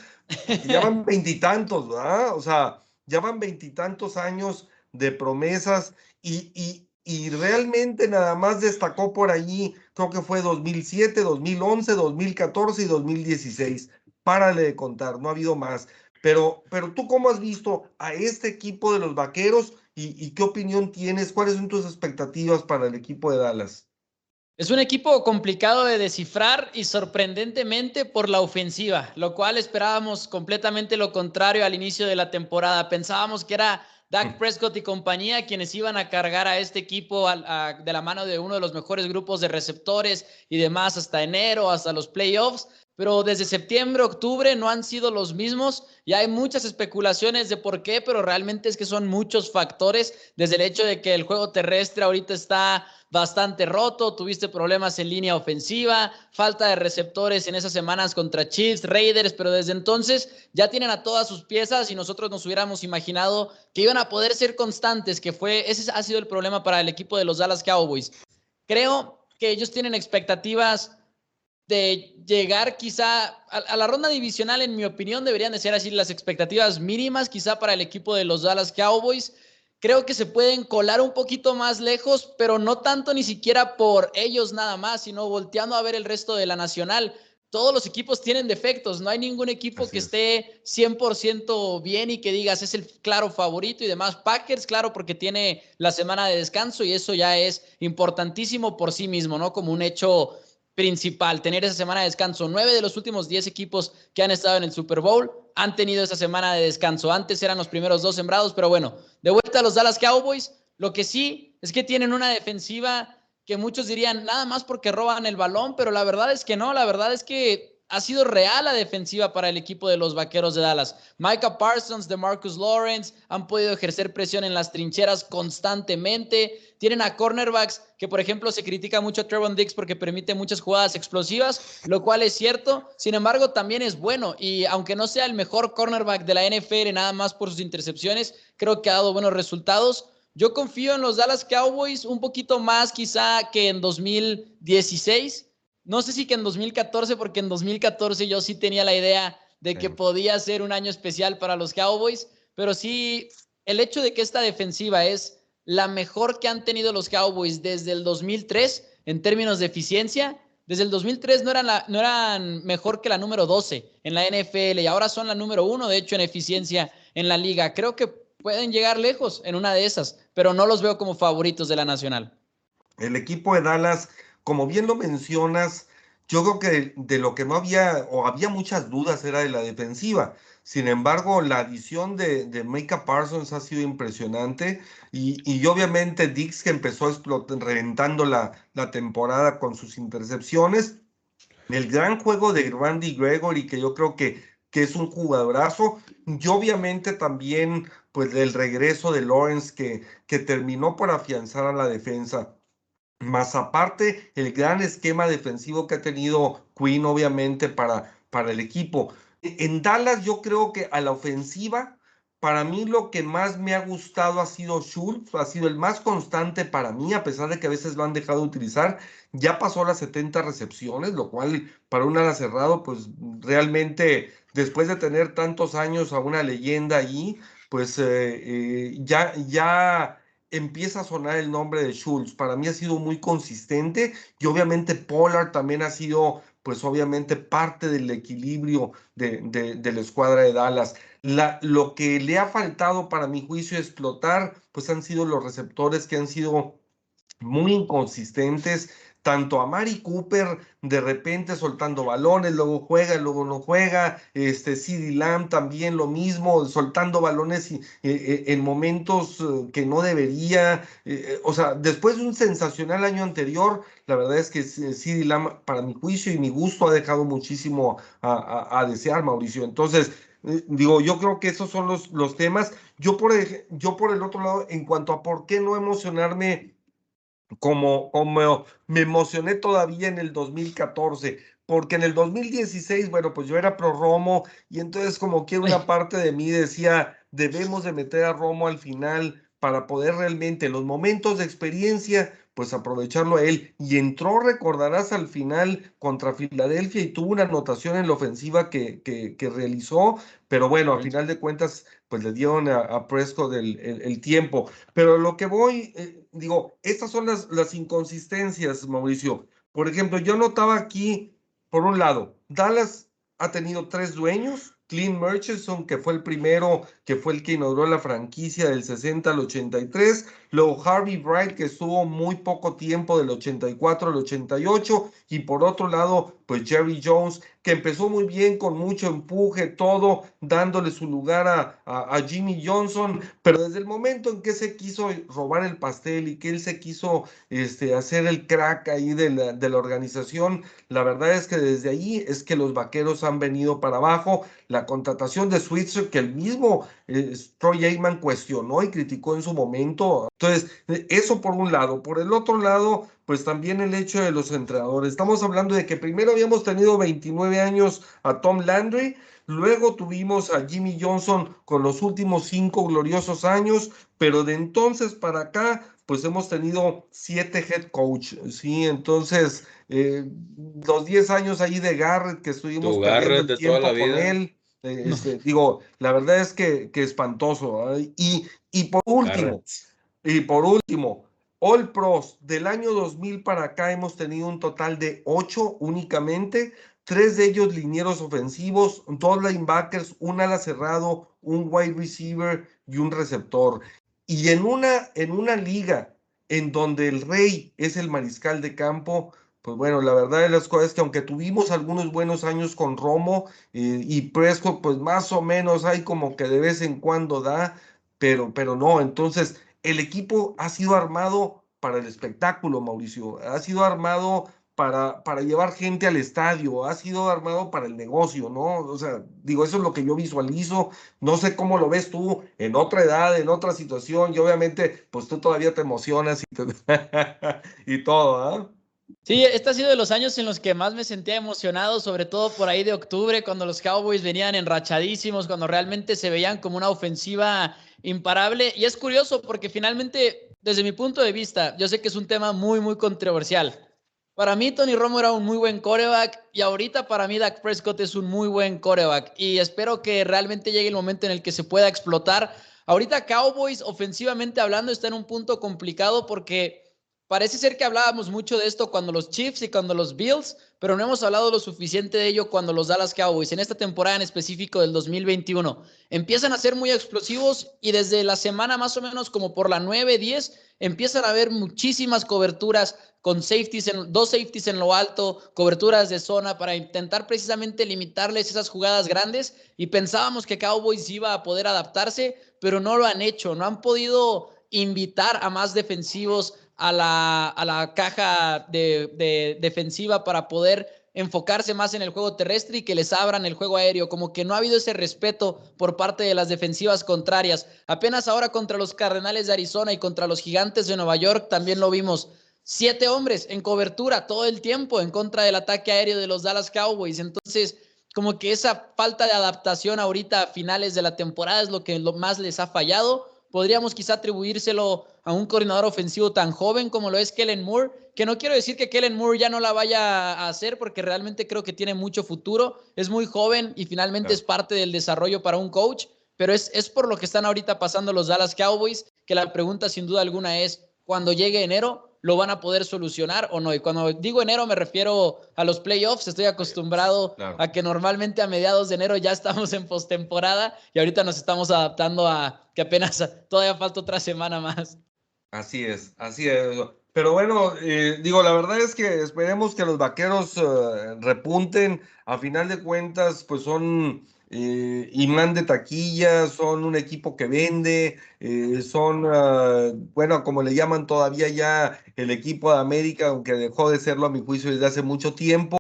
ya van veintitantos, ¿verdad? O sea, ya van veintitantos años de promesas y, y, y realmente nada más destacó por allí, creo que fue 2007, 2011, 2014 y 2016. Párale de contar, no ha habido más. Pero, pero tú cómo has visto a este equipo de los Vaqueros ¿Y, qué opinión tienes? ¿Cuáles son tus expectativas para el equipo de Dallas? Es un equipo complicado de descifrar y sorprendentemente por la ofensiva, lo cual esperábamos completamente lo contrario al inicio de la temporada. Pensábamos que era Dak mm. Prescott y compañía quienes iban a cargar a este equipo de la mano de uno de los mejores grupos de receptores y demás hasta enero, hasta los playoffs pero desde septiembre, octubre no han sido los mismos y hay muchas especulaciones de por qué, pero realmente es que son muchos factores, desde el hecho de que el juego terrestre ahorita está bastante roto, tuviste problemas en línea ofensiva, falta de receptores en esas semanas contra Chiefs, Raiders, pero desde entonces ya tienen a todas sus piezas y nosotros nos hubiéramos imaginado que iban a poder ser constantes, que fue ese ha sido el problema para el equipo de los Dallas Cowboys. Creo que ellos tienen expectativas de llegar quizá a, la ronda divisional, en mi opinión, deberían de ser así las expectativas mínimas quizá para el equipo de los Dallas Cowboys. Creo que se pueden colar un poquito más lejos, pero no tanto ni siquiera por ellos nada más, sino volteando a ver el resto de la nacional. Todos los equipos tienen defectos, no hay ningún equipo que esté 100% bien y que digas es el claro favorito y demás. Packers, claro, porque tiene la semana de descanso y eso ya es importantísimo por sí mismo, ¿no? Como un hecho principal, tener esa semana de descanso. Nueve de los últimos diez equipos que han estado en el Super Bowl han tenido esa semana de descanso. Antes eran los primeros dos sembrados, pero bueno, de vuelta a los Dallas Cowboys, lo que sí es que tienen una defensiva que muchos dirían nada más porque roban el balón, pero la verdad es que no, la verdad es que ha sido real la defensiva para el equipo de los Vaqueros de Dallas. Micah Parsons, de Marcus Lawrence han podido ejercer presión en las trincheras constantemente. Tienen a cornerbacks que, por ejemplo, se critica mucho a Trevon Dix porque permite muchas jugadas explosivas, lo cual es cierto. Sin embargo, también es bueno. Y aunque no sea el mejor cornerback de la NFL, nada más por sus intercepciones, creo que ha dado buenos resultados. Yo confío en los Dallas Cowboys un poquito más quizá que en 2016 no sé si que en 2014, porque en 2014 yo sí tenía la idea de que podía ser un año especial para los Cowboys, pero sí el hecho de que esta defensiva es la mejor que han tenido los Cowboys desde el 2003 en términos de eficiencia. Desde el 2003 no eran, la, no eran mejor que la número 12 en la NFL y ahora son la número uno, de hecho, en eficiencia en la liga. Creo que pueden llegar lejos en una de esas, pero no los veo como favoritos de la Nacional. El equipo de Dallas como bien lo mencionas, yo creo que de, lo que no había o había muchas dudas era de la defensiva. Sin embargo, la adición de, de Micah Parsons ha sido impresionante y, y obviamente Dix que empezó reventando la, la temporada con sus intercepciones. El gran juego de Randy Gregory, que yo creo que, que es un jugadorazo, y obviamente también pues el regreso de Lawrence que, que terminó por afianzar a la defensa. Más aparte, el gran esquema defensivo que ha tenido Quinn, obviamente, para, para el equipo. En Dallas, yo creo que a la ofensiva para mí lo que más me ha gustado ha sido Schultz, ha sido el más constante para mí, a pesar de que a veces lo han dejado de utilizar. Ya pasó las 70 recepciones, lo cual para un ala cerrado, pues realmente después de tener tantos años a una leyenda ahí, pues eh, eh, ya, ya empieza a sonar el nombre de Schultz. Para mí ha sido muy consistente y obviamente Pollard también ha sido, pues obviamente parte del equilibrio de, de la escuadra de Dallas. La, lo que le ha faltado para mi juicio explotar, pues han sido los receptores que han sido muy inconsistentes, tanto a Mari Cooper de repente soltando balones, luego juega, luego no juega, este CD Lamb también lo mismo, soltando balones y, eh, en momentos eh, que no debería, eh, o sea, después de un sensacional año anterior, la verdad es que CD Lamb para mi juicio y mi gusto ha dejado muchísimo a, a desear, Mauricio. Entonces, eh, digo, yo creo que esos son los, los temas. Yo por, el, yo por el otro lado, en cuanto a por qué no emocionarme como, como me emocioné todavía en el 2014, porque en el 2016, bueno, pues yo era pro Romo y entonces como que una parte de mí decía, debemos de meter a Romo al final para poder realmente en los momentos de experiencia pues aprovecharlo a él. Y entró, recordarás, al final contra Filadelfia y tuvo una anotación en la ofensiva que, que, realizó, pero bueno, a final de cuentas, pues le dieron a, Prescott el, el, tiempo. Pero lo que voy, eh, digo, estas son las, las inconsistencias, Mauricio. Por ejemplo, yo notaba aquí, por un lado, Dallas ha tenido tres dueños, Clint Murchison, que fue el primero, que fue el que inauguró la franquicia del 60 al 83, luego Harvey Bright, que estuvo muy poco tiempo del 84 al 88, y por otro lado, pues Jerry Jones, que empezó muy bien con mucho empuje, todo dándole su lugar a, a, Jimmy Johnson, pero desde el momento en que se quiso robar el pastel y que él se quiso este, hacer el crack ahí de la, de la organización, la verdad es que desde ahí es que los vaqueros han venido para abajo. La contratación de Switzer, que el mismo eh, Troy Aikman cuestionó y criticó en su momento. Entonces, eso por un lado. Por el otro lado, pues también el hecho de los entrenadores. Estamos hablando de que primero habíamos tenido 29 años a Tom Landry, luego tuvimos a Jimmy Johnson con los últimos cinco gloriosos años, pero de entonces para acá, pues hemos tenido siete head coach, ¿sí? Entonces, eh, los 10 años ahí de Garrett que estuvimos el tiempo con él, eh, este, digo, la verdad es que, que espantoso. Y, y por último, y por último, All Pros del año 2000 para acá hemos tenido un total de ocho únicamente, tres de ellos linieros ofensivos, dos linebackers, un ala cerrado, un wide receiver y un receptor. Y en una, en una liga en donde el rey es el mariscal de campo, pues bueno, la verdad de las cosas es que aunque tuvimos algunos buenos años con Romo eh, y Prescott, pues más o menos hay como que de vez en cuando da, pero, pero no, entonces el equipo ha sido armado para el espectáculo, Mauricio, ha sido armado para, para llevar gente al estadio, ha sido armado para el negocio, ¿no? O sea, digo, eso es lo que yo visualizo, no sé cómo lo ves tú en otra edad, en otra situación, y obviamente, pues tú todavía te emocionas y, todo, ¿ah? Sí, este ha sido de los años en los que más me sentía emocionado, sobre todo por ahí de octubre, cuando los Cowboys venían enrachadísimos, cuando realmente se veían como una ofensiva imparable. Y es curioso porque finalmente, desde mi punto de vista, yo sé que es un tema muy, muy controversial. Para mí, Tony Romo era un muy buen coreback y ahorita para mí, Dak Prescott es un muy buen coreback. Y espero que realmente llegue el momento en el que se pueda explotar. Ahorita Cowboys, ofensivamente hablando, está en un punto complicado porque Parece ser que hablábamos mucho de esto cuando los Chiefs y cuando los Bills, pero no hemos hablado lo suficiente de ello cuando los Dallas Cowboys, en esta temporada en específico del 2021, empiezan a ser muy explosivos y desde la semana más o menos como por la 9-10 empiezan a haber muchísimas coberturas con safeties, en, dos safeties en lo alto, coberturas de zona para intentar precisamente limitarles esas jugadas grandes y pensábamos que Cowboys iba a poder adaptarse, pero no lo han hecho, no han podido invitar a más defensivos a la, a la caja de, defensiva para poder enfocarse más en el juego terrestre y que les abran el juego aéreo, como que no ha habido ese respeto por parte de las defensivas contrarias. Apenas ahora contra los Cardenales de Arizona y contra los Gigantes de Nueva York también lo vimos. Siete hombres en cobertura todo el tiempo en contra del ataque aéreo de los Dallas Cowboys. Entonces, como que esa falta de adaptación ahorita a finales de la temporada es lo que más les ha fallado. Podríamos quizá atribuírselo a un coordinador ofensivo tan joven como lo es Kellen Moore, que no quiero decir que Kellen Moore ya no la vaya a hacer porque realmente creo que tiene mucho futuro, es muy joven y finalmente es parte del desarrollo para un coach, pero es, es por lo que están ahorita pasando los Dallas Cowboys, que la pregunta sin duda alguna es, cuando llegue enero, lo van a poder solucionar o no. Y cuando digo enero me refiero a los playoffs. Estoy acostumbrado a que normalmente a mediados de enero ya estamos en postemporada y ahorita nos estamos adaptando a que apenas todavía falta otra semana más. Así es, así es. Pero bueno, eh, digo, la verdad es que esperemos que los vaqueros eh, repunten. A final de cuentas, pues son eh, imán de taquilla, son un equipo que vende, eh, son, ah, bueno, como le llaman todavía ya el equipo de América, aunque dejó de serlo a mi juicio desde hace mucho tiempo,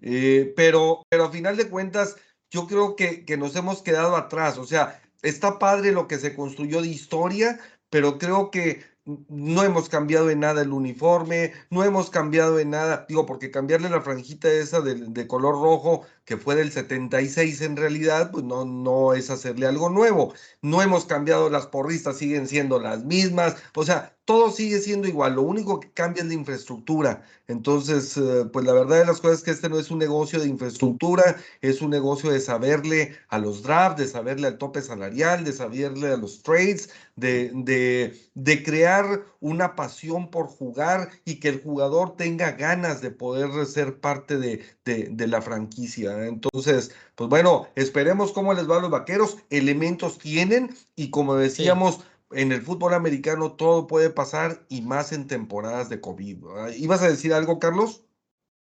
eh, pero, pero a final de cuentas, yo creo que, que nos hemos quedado atrás, o sea, está padre lo que se construyó de historia, pero creo que no hemos cambiado en nada el uniforme, no hemos cambiado en nada, digo, porque cambiarle la franjita esa de, de, color rojo, que fue del 76 en realidad, pues no, no es hacerle algo nuevo. No hemos cambiado, las porristas siguen siendo las mismas, o sea, todo sigue siendo igual, lo único que cambia es la infraestructura. Entonces, eh, pues la verdad de las cosas es que este no es un negocio de infraestructura, es un negocio de saberle a los drafts, de saberle al tope salarial, de saberle a los trades, de, de, de crear una pasión por jugar y que el jugador tenga ganas de poder ser parte de, de, de la franquicia. Entonces, pues bueno, esperemos cómo les va a los vaqueros. Elementos tienen y como decíamos, en el fútbol americano todo puede pasar y más en temporadas de COVID. ¿Ibas a decir algo, Carlos?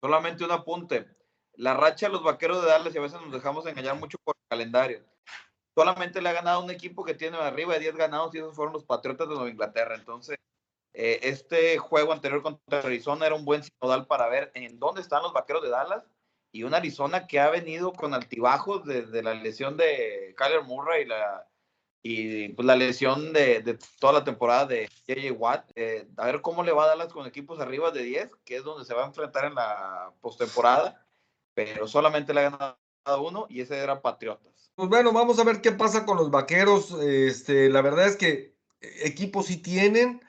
Solamente un apunte. La racha de los vaqueros de Dallas y a veces nos dejamos engañar mucho por el calendario. Solamente le ha ganado un equipo que tiene arriba de 10 ganados y esos fueron los Patriotas de Nueva Inglaterra. Entonces, eh, este juego anterior contra Arizona era un buen sinodal para ver en dónde están los vaqueros de Dallas y una Arizona que ha venido con altibajos desde la lesión de Kyler Murray y la y pues la lesión de, de toda la temporada de JJ Watt. Eh, a ver cómo le va a Dallas con equipos arriba de 10, que es donde se va a enfrentar en la postemporada, pero solamente le ha ganado uno y ese era Patriotas. Pues bueno, vamos a ver qué pasa con los vaqueros. Este, la verdad es que equipos sí tienen,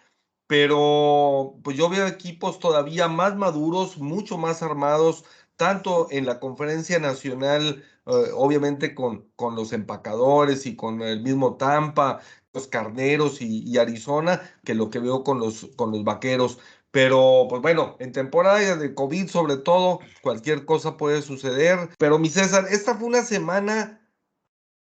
pero pues yo veo equipos todavía más maduros, mucho más armados, tanto en la conferencia nacional eh, obviamente con, con los empacadores y con el mismo Tampa, los Carneros y, Arizona, que lo que veo con los, con los Vaqueros. Pero, pues bueno, en temporada de COVID sobre todo, cualquier cosa puede suceder. Pero mi César, esta fue una semana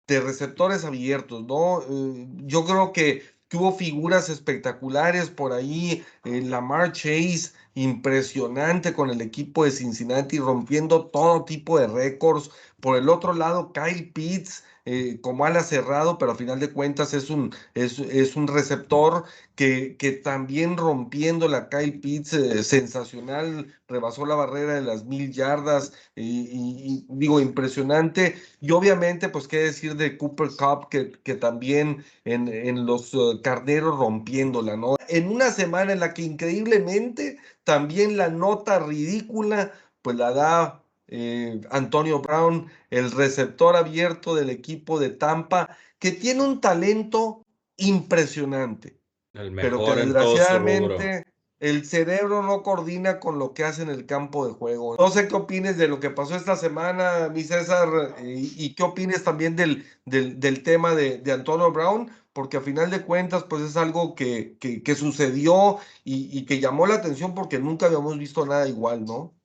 de receptores abiertos, ¿no? Eh, yo creo que, hubo figuras espectaculares por ahí, eh, Lamar Chase, impresionante con el equipo de Cincinnati, rompiendo todo tipo de récords. Por el otro lado, Kyle Pitts eh, como ala cerrado, pero a final de cuentas es un, es, es un receptor que, que, también rompiendo la Kyle Pitts eh, sensacional, rebasó la barrera de las mil yardas y, digo, impresionante. Y obviamente, pues qué decir de Cooper Cup, que, que también en, en los uh, carneros rompiéndola, ¿no? En una semana en la que increíblemente también la nota ridícula, pues la da eh, Antonio Brown, el receptor abierto del equipo de Tampa, que tiene un talento impresionante, pero que desgraciadamente el cerebro no coordina con lo que hace en el campo de juego. No sé qué opines de lo que pasó esta semana, mi César, y, qué opines también del, del, tema de, Antonio Brown, porque a final de cuentas, pues es algo que, que, sucedió y, y que llamó la atención porque nunca habíamos visto nada igual, ¿no?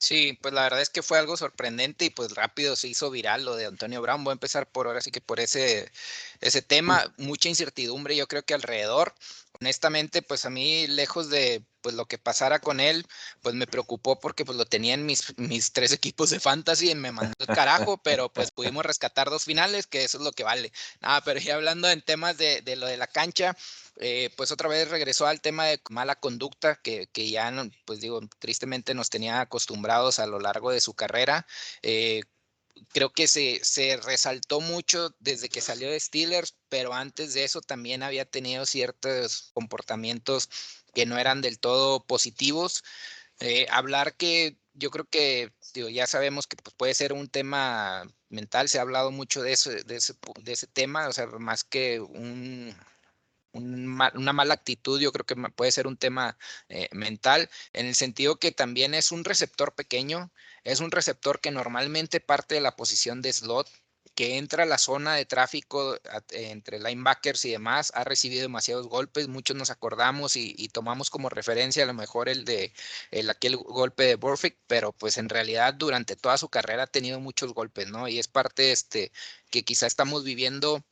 Sí, pues la verdad es que fue algo sorprendente y pues rápido se hizo viral lo de Antonio Brown. Voy a empezar por ahora sí que por ese, ese tema, mucha incertidumbre yo creo que alrededor. Honestamente, pues a mí lejos de pues lo que pasara con él, pues me preocupó porque pues lo tenía en mis, mis tres equipos de fantasy y me mandó el carajo, pero pues pudimos rescatar dos finales, que eso es lo que vale. Nada, pero ya hablando en temas de, de lo de la cancha, eh, pues otra vez regresó al tema de mala conducta que, que, ya, pues digo, tristemente nos tenía acostumbrados a lo largo de su carrera. Eh, creo que se, se, resaltó mucho desde que salió de Steelers, pero antes de eso también había tenido ciertos comportamientos que no eran del todo positivos. Eh, hablar que yo creo que digo, ya sabemos que pues, puede ser un tema mental, se ha hablado mucho de, eso, de, ese, de ese tema, o sea, más que un, una mala actitud, yo creo que puede ser un tema eh, mental, en el sentido que también es un receptor pequeño, es un receptor que normalmente parte de la posición de slot, que entra a la zona de tráfico entre linebackers y demás, ha recibido demasiados golpes, muchos nos acordamos y, tomamos como referencia a lo mejor el de el, aquel golpe de Burfict, pero pues en realidad durante toda su carrera ha tenido muchos golpes, ¿no? Y es parte este que quizá estamos viviendo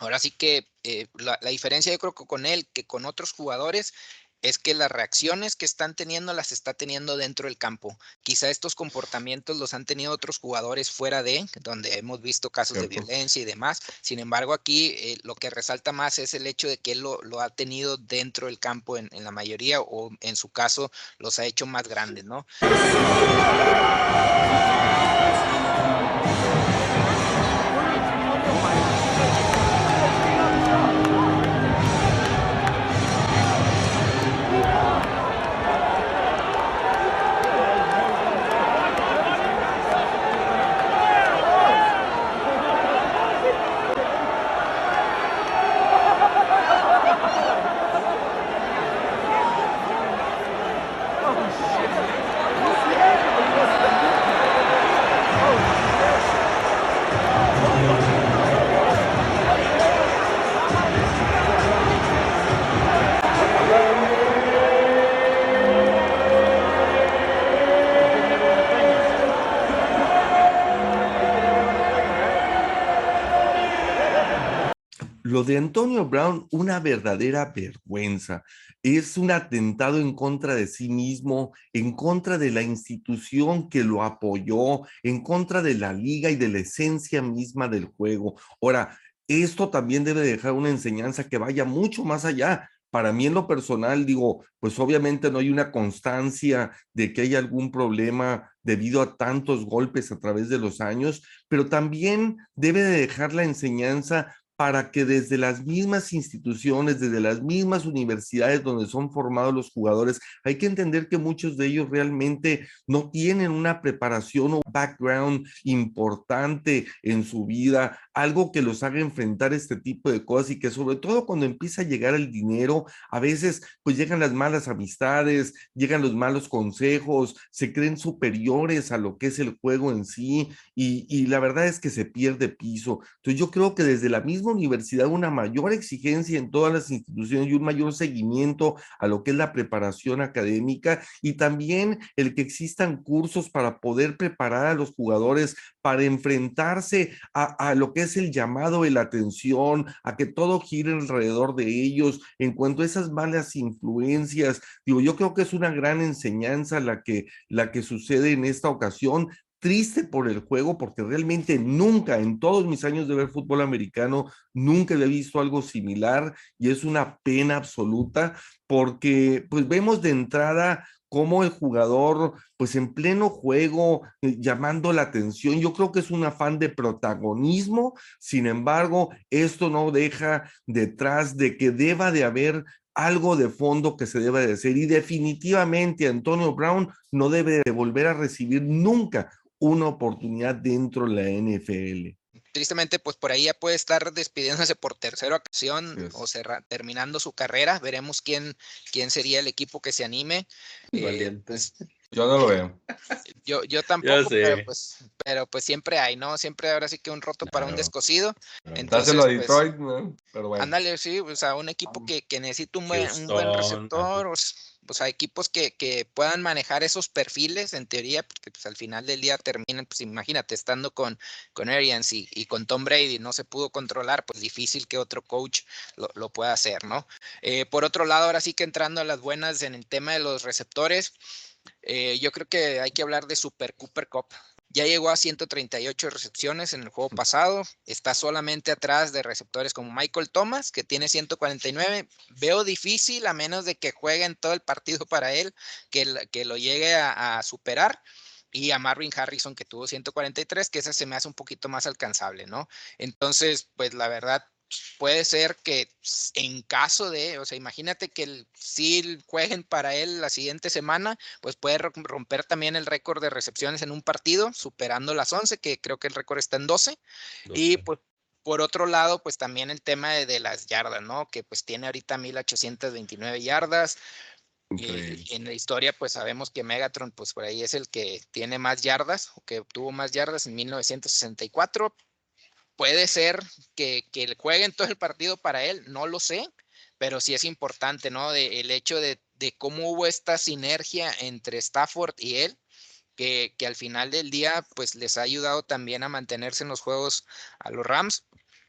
Ahora sí que eh, la, la, diferencia yo creo que con él, que con otros jugadores, es que las reacciones que están teniendo las está teniendo dentro del campo. Quizá estos comportamientos los han tenido otros jugadores fuera de, donde hemos visto casos de violencia y demás. Sin embargo, aquí eh, lo que resalta más es el hecho de que él lo, lo ha tenido dentro del campo en, en, la mayoría o en su caso los ha hecho más grandes, ¿no? Lo de Antonio Brown, una verdadera vergüenza. Es un atentado en contra de sí mismo, en contra de la institución que lo apoyó, en contra de la liga y de la esencia misma del juego. Ahora, esto también debe dejar una enseñanza que vaya mucho más allá. Para mí en lo personal, digo, pues obviamente no hay una constancia de que haya algún problema debido a tantos golpes a través de los años, pero también debe de dejar la enseñanza para que desde las mismas instituciones, desde las mismas universidades donde son formados los jugadores, hay que entender que muchos de ellos realmente no tienen una preparación o background importante en su vida, algo que los haga enfrentar este tipo de cosas y que sobre todo cuando empieza a llegar el dinero, a veces pues llegan las malas amistades, llegan los malos consejos, se creen superiores a lo que es el juego en sí y, y la verdad es que se pierde piso. Entonces yo creo que desde la misma universidad una mayor exigencia en todas las instituciones y un mayor seguimiento a lo que es la preparación académica y también el que existan cursos para poder preparar a los jugadores para enfrentarse a, lo que es el llamado de la atención, a que todo gire alrededor de ellos en cuanto a esas malas influencias. Digo, yo creo que es una gran enseñanza la que, la que sucede en esta ocasión, triste por el juego porque realmente nunca en todos mis años de ver fútbol americano nunca había visto algo similar y es una pena absoluta porque pues vemos de entrada cómo el jugador, pues en pleno juego, eh, llamando la atención, yo creo que es un afán de protagonismo, sin embargo, esto no deja detrás de que deba de haber algo de fondo que se deba de hacer y definitivamente Antonio Brown no debe de volver a recibir nunca una oportunidad dentro de la NFL. Tristemente, pues por ahí ya puede estar despidiéndose por tercera ocasión o terminando su carrera. Veremos quién, quién sería el equipo que se anime. Eh, yo no lo veo. Yo, yo tampoco, pero, pues, pero pues siempre hay, ¿no? Siempre ahora sí que un roto para un descosido. Entonces, a pues, Detroit, ¿no? Pero bueno. Ándale, sí, o sea, un equipo que, que necesita un buen, un buen receptor, o, pues a equipos que, que, puedan manejar esos perfiles en teoría, porque pues al final del día terminan, pues imagínate, estando con, con Arians y, y, con Tom Brady, no se pudo controlar, pues difícil que otro coach lo, lo pueda hacer, ¿no? Eh, por otro lado, ahora sí que entrando a las buenas en el tema de los receptores, eh, yo creo que hay que hablar de Super Cooper Cup. Ya llegó a 138 recepciones en el juego pasado. Está solamente atrás de receptores como Michael Thomas, que tiene 149. Veo difícil, a menos de que jueguen todo el partido para él, que, que lo llegue a, a superar y a Marvin Harrison que tuvo 143, que ese se me hace un poquito más alcanzable, ¿no? Entonces, pues la verdad, puede ser que en caso de, o sea, imagínate que el, si jueguen para él la siguiente semana, pues puede romper también el récord de recepciones en un partido, superando las 11, que creo que el récord está en 12. Y pues por otro lado, pues también el tema de, las yardas, ¿no? Que pues tiene ahorita 1829 yardas. Eh, en la historia, pues sabemos que Megatron, pues por ahí es el que tiene más yardas, o que obtuvo más yardas en 1964, puede ser que, que jueguen todo el partido para él, no lo sé, pero sí es importante, ¿no? De, el hecho de, cómo hubo esta sinergia entre Stafford y él, que, que, al final del día, pues les ha ayudado también a mantenerse en los juegos a los Rams.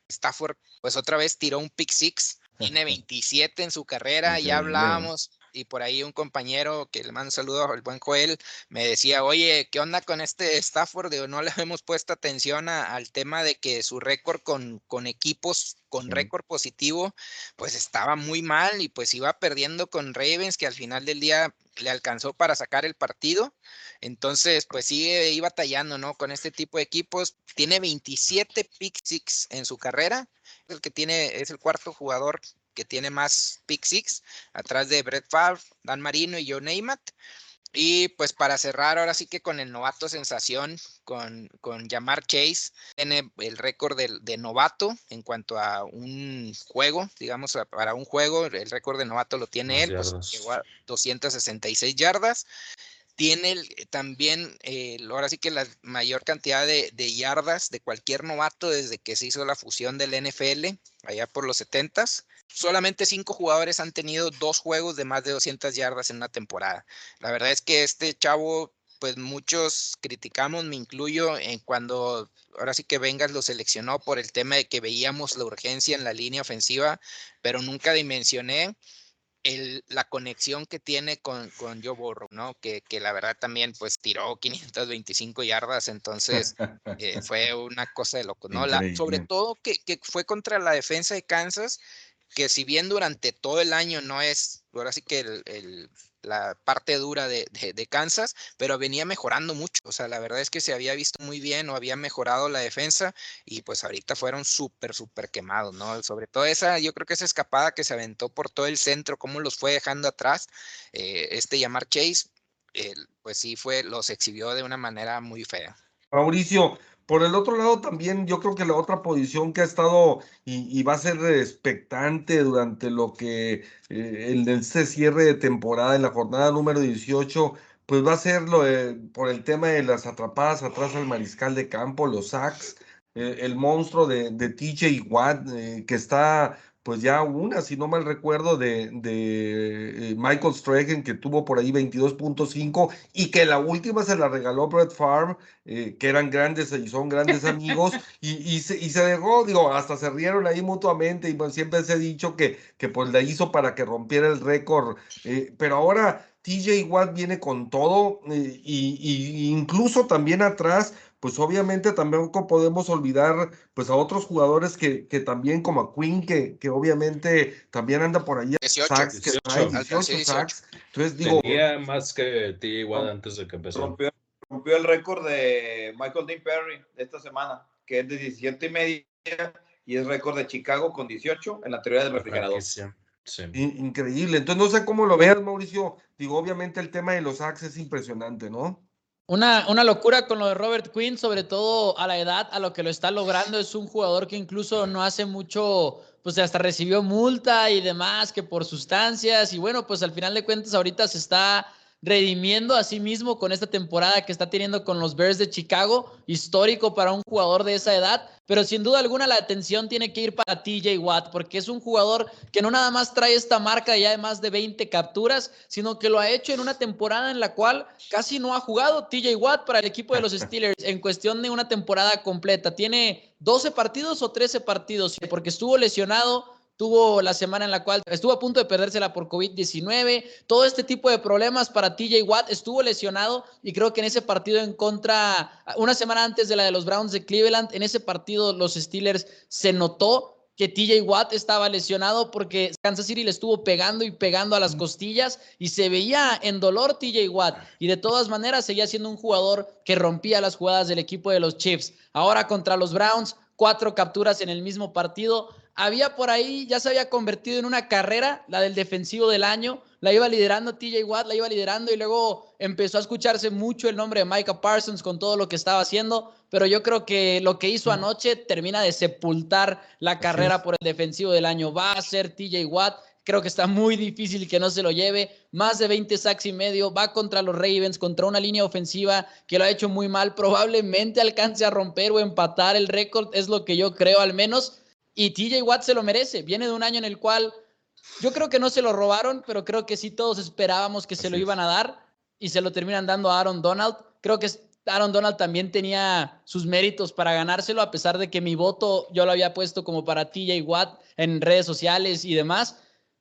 Stafford, pues otra vez tiró un pick six, tiene 27 en su carrera, ya hablábamos y por ahí un compañero que le mando un saludo al buen Joel me decía, oye, ¿qué onda con este Stafford? no le hemos puesto atención al tema de que su récord con, con equipos con récord positivo, pues estaba muy mal y pues iba perdiendo con Ravens, que al final del día le alcanzó para sacar el partido. Entonces, pues sigue iba batallando, ¿no? Con este tipo de equipos. Tiene 27 pick six en su carrera. El que tiene, es el cuarto jugador que tiene más pick six, atrás de Brett Favre, Dan Marino y Joe Neymat. Y pues para cerrar ahora sí que con el novato sensación, con, con Jamar Chase, tiene el récord de, novato en cuanto a un juego, digamos, para un juego, el récord de novato lo tiene él, pues llegó a 266 yardas tiene también, eh, ahora sí que la mayor cantidad de, yardas de cualquier novato desde que se hizo la fusión del NFL, allá por los 70s. Solamente cinco jugadores han tenido dos juegos de más de 200 yardas en una temporada. La verdad es que este chavo, pues muchos criticamos, me incluyo, en cuando ahora sí que Vengas lo seleccionó por el tema de que veíamos la urgencia en la línea ofensiva, pero nunca dimensioné el, la conexión que tiene con, con Joe Burrow, ¿no? Que, que, la verdad también pues tiró 525 yardas, entonces eh, fue una cosa de loco, ¿no? La, sobre todo que, que, fue contra la defensa de Kansas, que si bien durante todo el año no es, ahora sí que el la parte dura de, Kansas, pero venía mejorando mucho. O sea, la verdad es que se había visto muy bien o había mejorado la defensa y pues ahorita fueron súper, súper quemados, ¿no? Sobre todo esa, yo creo que esa escapada que se aventó por todo el centro, cómo los fue dejando atrás, eh, este llamar Chase, pues sí fue, los exhibió de una manera muy fea. Mauricio, por el otro lado, también yo creo que la otra posición que ha estado y, va a ser expectante durante lo que eh, este cierre de temporada en la jornada número 18, pues va a ser lo por el tema de las atrapadas atrás al mariscal de campo, los sacks, eh, el monstruo de, de TJ Watt, eh, que está pues ya una, si no mal recuerdo, de, de eh, Michael Strahan, que tuvo por ahí 22.5 y que la última se la regaló Brett Farm, eh, que eran grandes y son grandes amigos, y, y, se, y se dejó, digo, hasta se rieron ahí mutuamente, y pues siempre se ha dicho que, que pues la hizo para que rompiera el récord, eh, pero ahora TJ Watt viene con todo, y, y incluso también atrás, pues obviamente también podemos olvidar pues a otros jugadores que, que también como a Queen, que, que obviamente también anda por ahí. 18, sacks, 18, sacks. Entonces digo... Tenía más que ti igual antes de que empezó. Rompió, rompió el récord de Michael Dean Perry esta semana, que es de 17 y media y es récord de Chicago con 18 en la teoría del refrigerador. Sí. Increíble. Entonces no sé cómo lo veas, Mauricio. Digo, obviamente el tema de los sacks es impresionante, ¿no? Una, una, locura con lo de Robert Quinn, sobre todo a la edad, a lo que lo está logrando. Es un jugador que incluso no hace mucho, pues hasta recibió multa y demás, que por sustancias. Y bueno, pues al final de cuentas ahorita se está redimiendo a sí mismo con esta temporada que está teniendo con los Bears de Chicago, histórico para un jugador de esa edad, pero sin duda alguna la atención tiene que ir para TJ Watt, porque es un jugador que no nada más trae esta marca ya de más de 20 capturas, sino que lo ha hecho en una temporada en la cual casi no ha jugado TJ Watt para el equipo de los Steelers en cuestión de una temporada completa. Tiene 12 partidos o 13 partidos, porque estuvo lesionado tuvo la semana en la cual estuvo a punto de perdérsela por COVID-19, todo este tipo de problemas para TJ Watt, estuvo lesionado y creo que en ese partido en contra, una semana antes de la de los Browns de Cleveland, en ese partido los Steelers se notó que TJ Watt estaba lesionado porque Kansas City le estuvo pegando y pegando a las costillas y se veía en dolor TJ Watt y de todas maneras seguía siendo un jugador que rompía las jugadas del equipo de los Chiefs. Ahora contra los Browns, cuatro capturas en el mismo partido había por ahí, ya se había convertido en una carrera, la del defensivo del año, la iba liderando TJ Watt, la iba liderando y luego empezó a escucharse mucho el nombre de Micah Parsons con todo lo que estaba haciendo, pero yo creo que lo que hizo anoche termina de sepultar la carrera por el defensivo del año. Va a ser TJ Watt, creo que está muy difícil que no se lo lleve, más de 20 sacks y medio, va contra los Ravens, contra una línea ofensiva que lo ha hecho muy mal, probablemente alcance a romper o empatar el récord, es lo que yo creo al menos y TJ Watt se lo merece. Viene de un año en el cual yo creo que no se lo robaron, pero creo que sí todos esperábamos que se lo iban a dar y se lo terminan dando a Aaron Donald. Creo que Aaron Donald también tenía sus méritos para ganárselo, a pesar de que mi voto yo lo había puesto como para TJ Watt en redes sociales y demás,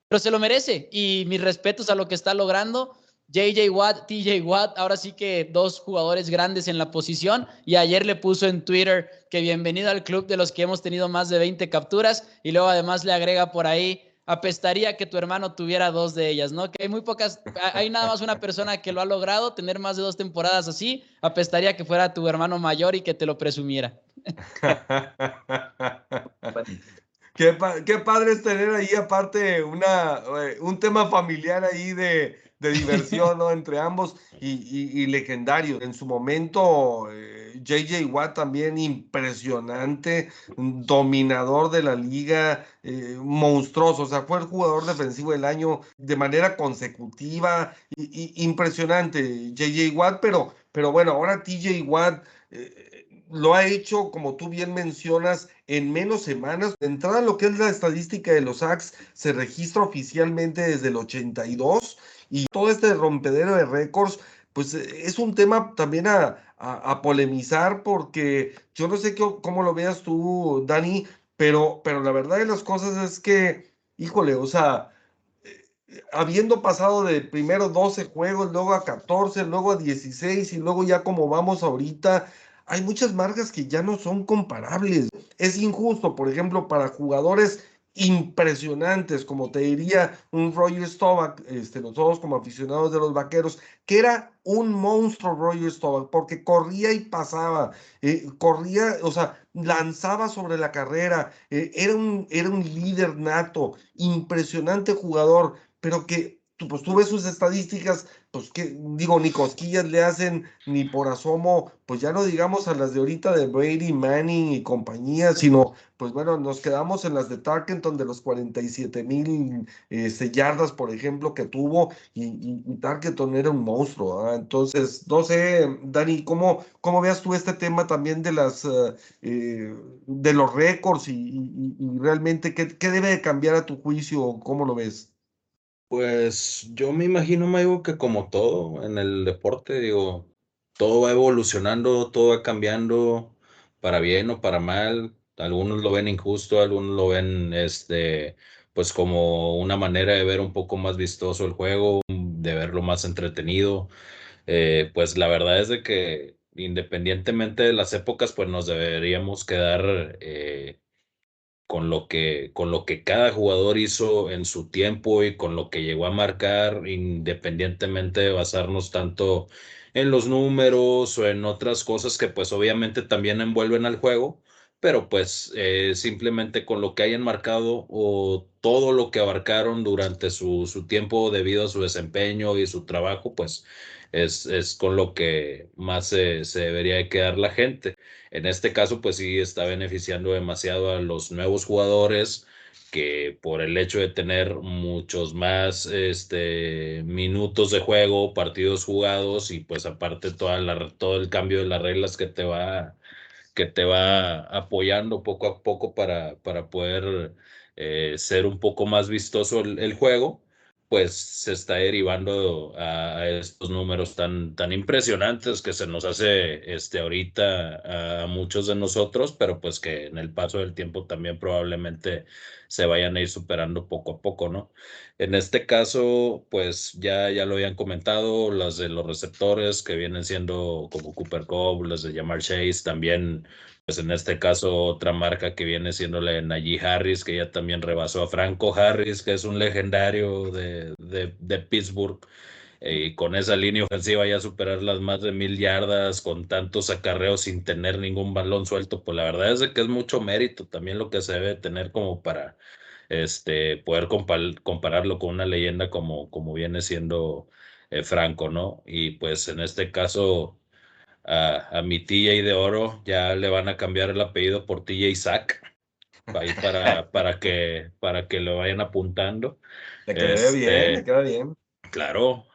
pero se lo merece. Y mis respetos a lo que está logrando. JJ Watt, TJ Watt, ahora sí que dos jugadores grandes en la posición y ayer le puso en Twitter que bienvenido al club de los que hemos tenido más de 20 capturas y luego además le agrega por ahí, apestaría que tu hermano tuviera dos de ellas, ¿no? Que hay muy pocas, hay nada más una persona que lo ha logrado, tener más de dos temporadas así, apestaría que fuera tu hermano mayor y que te lo presumiera. qué, padre es tener ahí aparte una, eh, un tema familiar ahí de de diversión ¿no? entre ambos y, legendario. En su momento, JJ eh, Watt también impresionante, dominador de la liga, eh, monstruoso, o sea, fue el jugador defensivo del año de manera consecutiva, y, impresionante JJ Watt, pero, pero bueno, ahora TJ Watt... Eh, lo ha hecho, como tú bien mencionas, en menos semanas. De entrada, lo que es la estadística de los Sacks se registra oficialmente desde el 82 y todo este rompedero de récords, pues eh, es un tema también a, polemizar porque yo no sé cómo lo veas tú, Dani, pero, pero la verdad de las cosas es que, híjole, o sea, eh, habiendo pasado de primero 12 juegos, luego a 14, luego a 16 y luego ya como vamos ahorita, hay muchas marcas que ya no son comparables. Es injusto, por ejemplo, para jugadores impresionantes, como te diría un Roger Staubach, este, nosotros como aficionados de los vaqueros, que era un monstruo Roger Staubach, porque corría y pasaba, eh, corría, o sea, lanzaba sobre la carrera, eh, era, un, era un líder nato, impresionante jugador, pero que pues tú ves sus estadísticas, pues que digo, ni cosquillas le hacen, ni por asomo, pues ya no digamos a las de ahorita de Brady, Manning y compañía, sino pues bueno, nos quedamos en las de Tarkenton de los 47 mil este, yardas, por ejemplo, que tuvo, y, y, Tarkenton era un monstruo. Entonces, no sé, Dani, ¿cómo, ¿cómo veas tú este tema también de las eh, eh, de los récords y, realmente qué, qué debe de cambiar a tu juicio? ¿Cómo lo ves? Pues yo me imagino, Maigo, que como todo en el deporte, digo, todo va evolucionando, todo va cambiando, para bien o para mal. Algunos lo ven injusto, algunos lo ven, este, pues como una manera de ver un poco más vistoso el juego, de verlo más entretenido. Eh, pues la verdad es de que independientemente de las épocas, pues nos deberíamos quedar eh, con lo que, con lo que cada jugador hizo en su tiempo y con lo que llegó a marcar, independientemente de basarnos tanto en los números o en otras cosas que pues obviamente también envuelven al juego, pero pues eh, simplemente con lo que hayan marcado o todo lo que abarcaron durante su, su tiempo debido a su desempeño y su trabajo, pues es, es con lo que más se, debería de quedar la gente. En este caso, pues sí está beneficiando demasiado a los nuevos jugadores que por el hecho de tener muchos más este, minutos de juego, partidos jugados y pues aparte toda la, todo el cambio de las reglas que te va, que te va apoyando poco a poco para, para poder eh, ser un poco más vistoso el juego pues se está derivando a, estos números tan, tan impresionantes que se nos hace este, ahorita a muchos de nosotros, pero pues que en el paso del tiempo también probablemente se vayan a ir superando poco a poco, ¿no? En este caso, pues ya, ya lo habían comentado, las de los receptores que vienen siendo como Cooper Cup, las de Jamar Chase, también pues en este caso otra marca que viene siendo la de Najee Harris, que ya también rebasó a Franco Harris, que es un legendario de, de, Pittsburgh. y con esa línea ofensiva ya superar las más de mil yardas con tantos acarreos sin tener ningún balón suelto, pues la verdad es que es mucho mérito también lo que se debe tener como para este, poder compararlo con una leyenda como, como viene siendo eh, Franco, ¿no? Y pues en este caso a, a mi TJ de oro ya le van a cambiar el apellido por TJ Isaac ahí para, para, que, para que lo vayan apuntando. Le queda bien, le este, queda bien. Claro,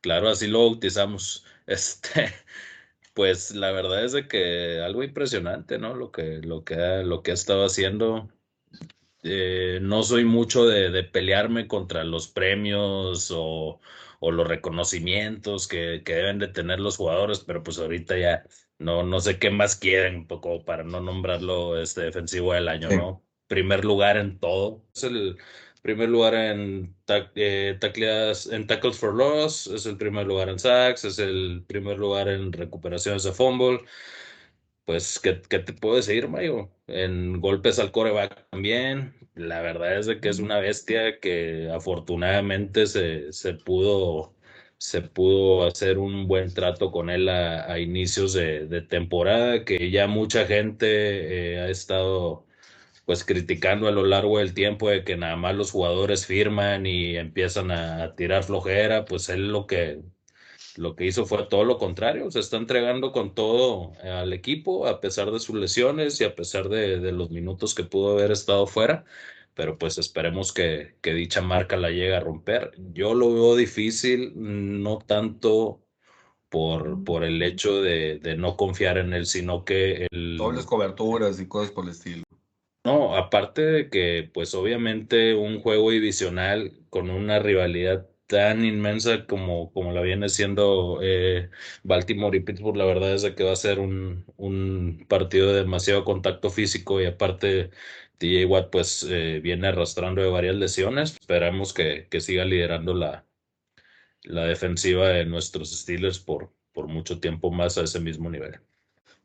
claro, así lo bautizamos. Este, pues la verdad es de que algo impresionante, ¿no? Lo que, lo que, ha, lo que ha estado haciendo. Eh, no soy mucho de, de, pelearme contra los premios o, o los reconocimientos que, que, deben de tener los jugadores, pero pues ahorita ya no, no sé qué más quieren, un poco para no nombrarlo este defensivo del año, ¿no? Primer lugar en todo. Es el primer lugar en, eh, en tackles for loss, es el primer lugar en sacks, es el primer lugar en recuperaciones de fumble. Pues, ¿qué, qué te puedo decir, Mayo? En golpes al coreback también. La verdad es de que es una bestia que afortunadamente se, se pudo se pudo hacer un buen trato con él a, inicios de, temporada, que ya mucha gente eh, ha estado pues criticando a lo largo del tiempo de que nada más los jugadores firman y empiezan a, tirar flojera, pues él lo que lo que hizo fue todo lo contrario, se está entregando con todo al equipo a pesar de sus lesiones y a pesar de, de los minutos que pudo haber estado fuera pero pues esperemos que, dicha marca la llegue a romper. Yo lo veo difícil, no tanto por, por el hecho de, no confiar en él, sino que el... Dobles coberturas y cosas por el estilo. No, aparte de que pues obviamente un juego divisional con una rivalidad tan inmensa como, como la viene siendo eh, Baltimore y Pittsburgh, la verdad es que va a ser un, un partido de demasiado contacto físico y aparte TJ Watt pues eh, viene arrastrando de varias lesiones. Esperamos que, que, siga liderando la, la defensiva de nuestros Steelers por, por mucho tiempo más a ese mismo nivel.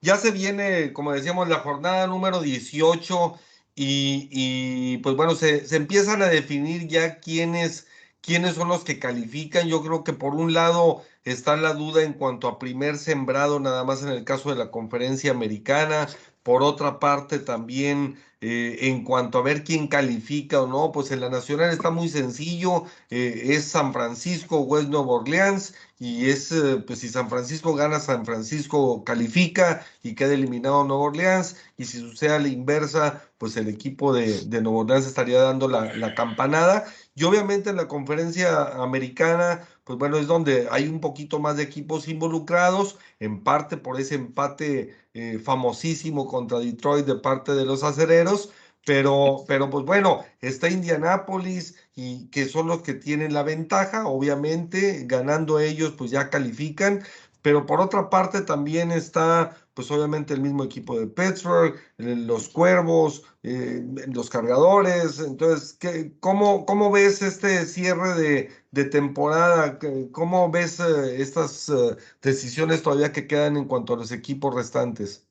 Ya se viene, como decíamos, la jornada número 18 y, y pues bueno, se, se, empiezan a definir ya quiénes, quiénes son los que califican. Yo creo que por un lado está la duda en cuanto a primer sembrado, nada más en el caso de la conferencia americana. Por otra parte, también eh, en cuanto a ver quién califica o no, pues en la nacional está muy sencillo, eh, es San Francisco o es Nueva Orleans, y es, eh, pues si San Francisco gana, San Francisco califica y queda eliminado Nueva Orleans, y si sucede a la inversa, pues el equipo de, de Nueva Orleans estaría dando la, la campanada, y obviamente en la conferencia americana, pues bueno, es donde hay un poquito más de equipos involucrados, en parte por ese empate eh, famosísimo contra Detroit de parte de los acereros, pero, pero pues bueno, está Indianápolis y que son los que tienen la ventaja, obviamente, ganando ellos pues ya califican, pero por otra parte también está pues obviamente el mismo equipo de Pittsburgh, los Cuervos, eh, los Cargadores. Entonces, ¿qué, cómo, ¿cómo ves este cierre de, de temporada? ¿Cómo ves eh, estas eh, decisiones todavía que quedan en cuanto a los equipos restantes?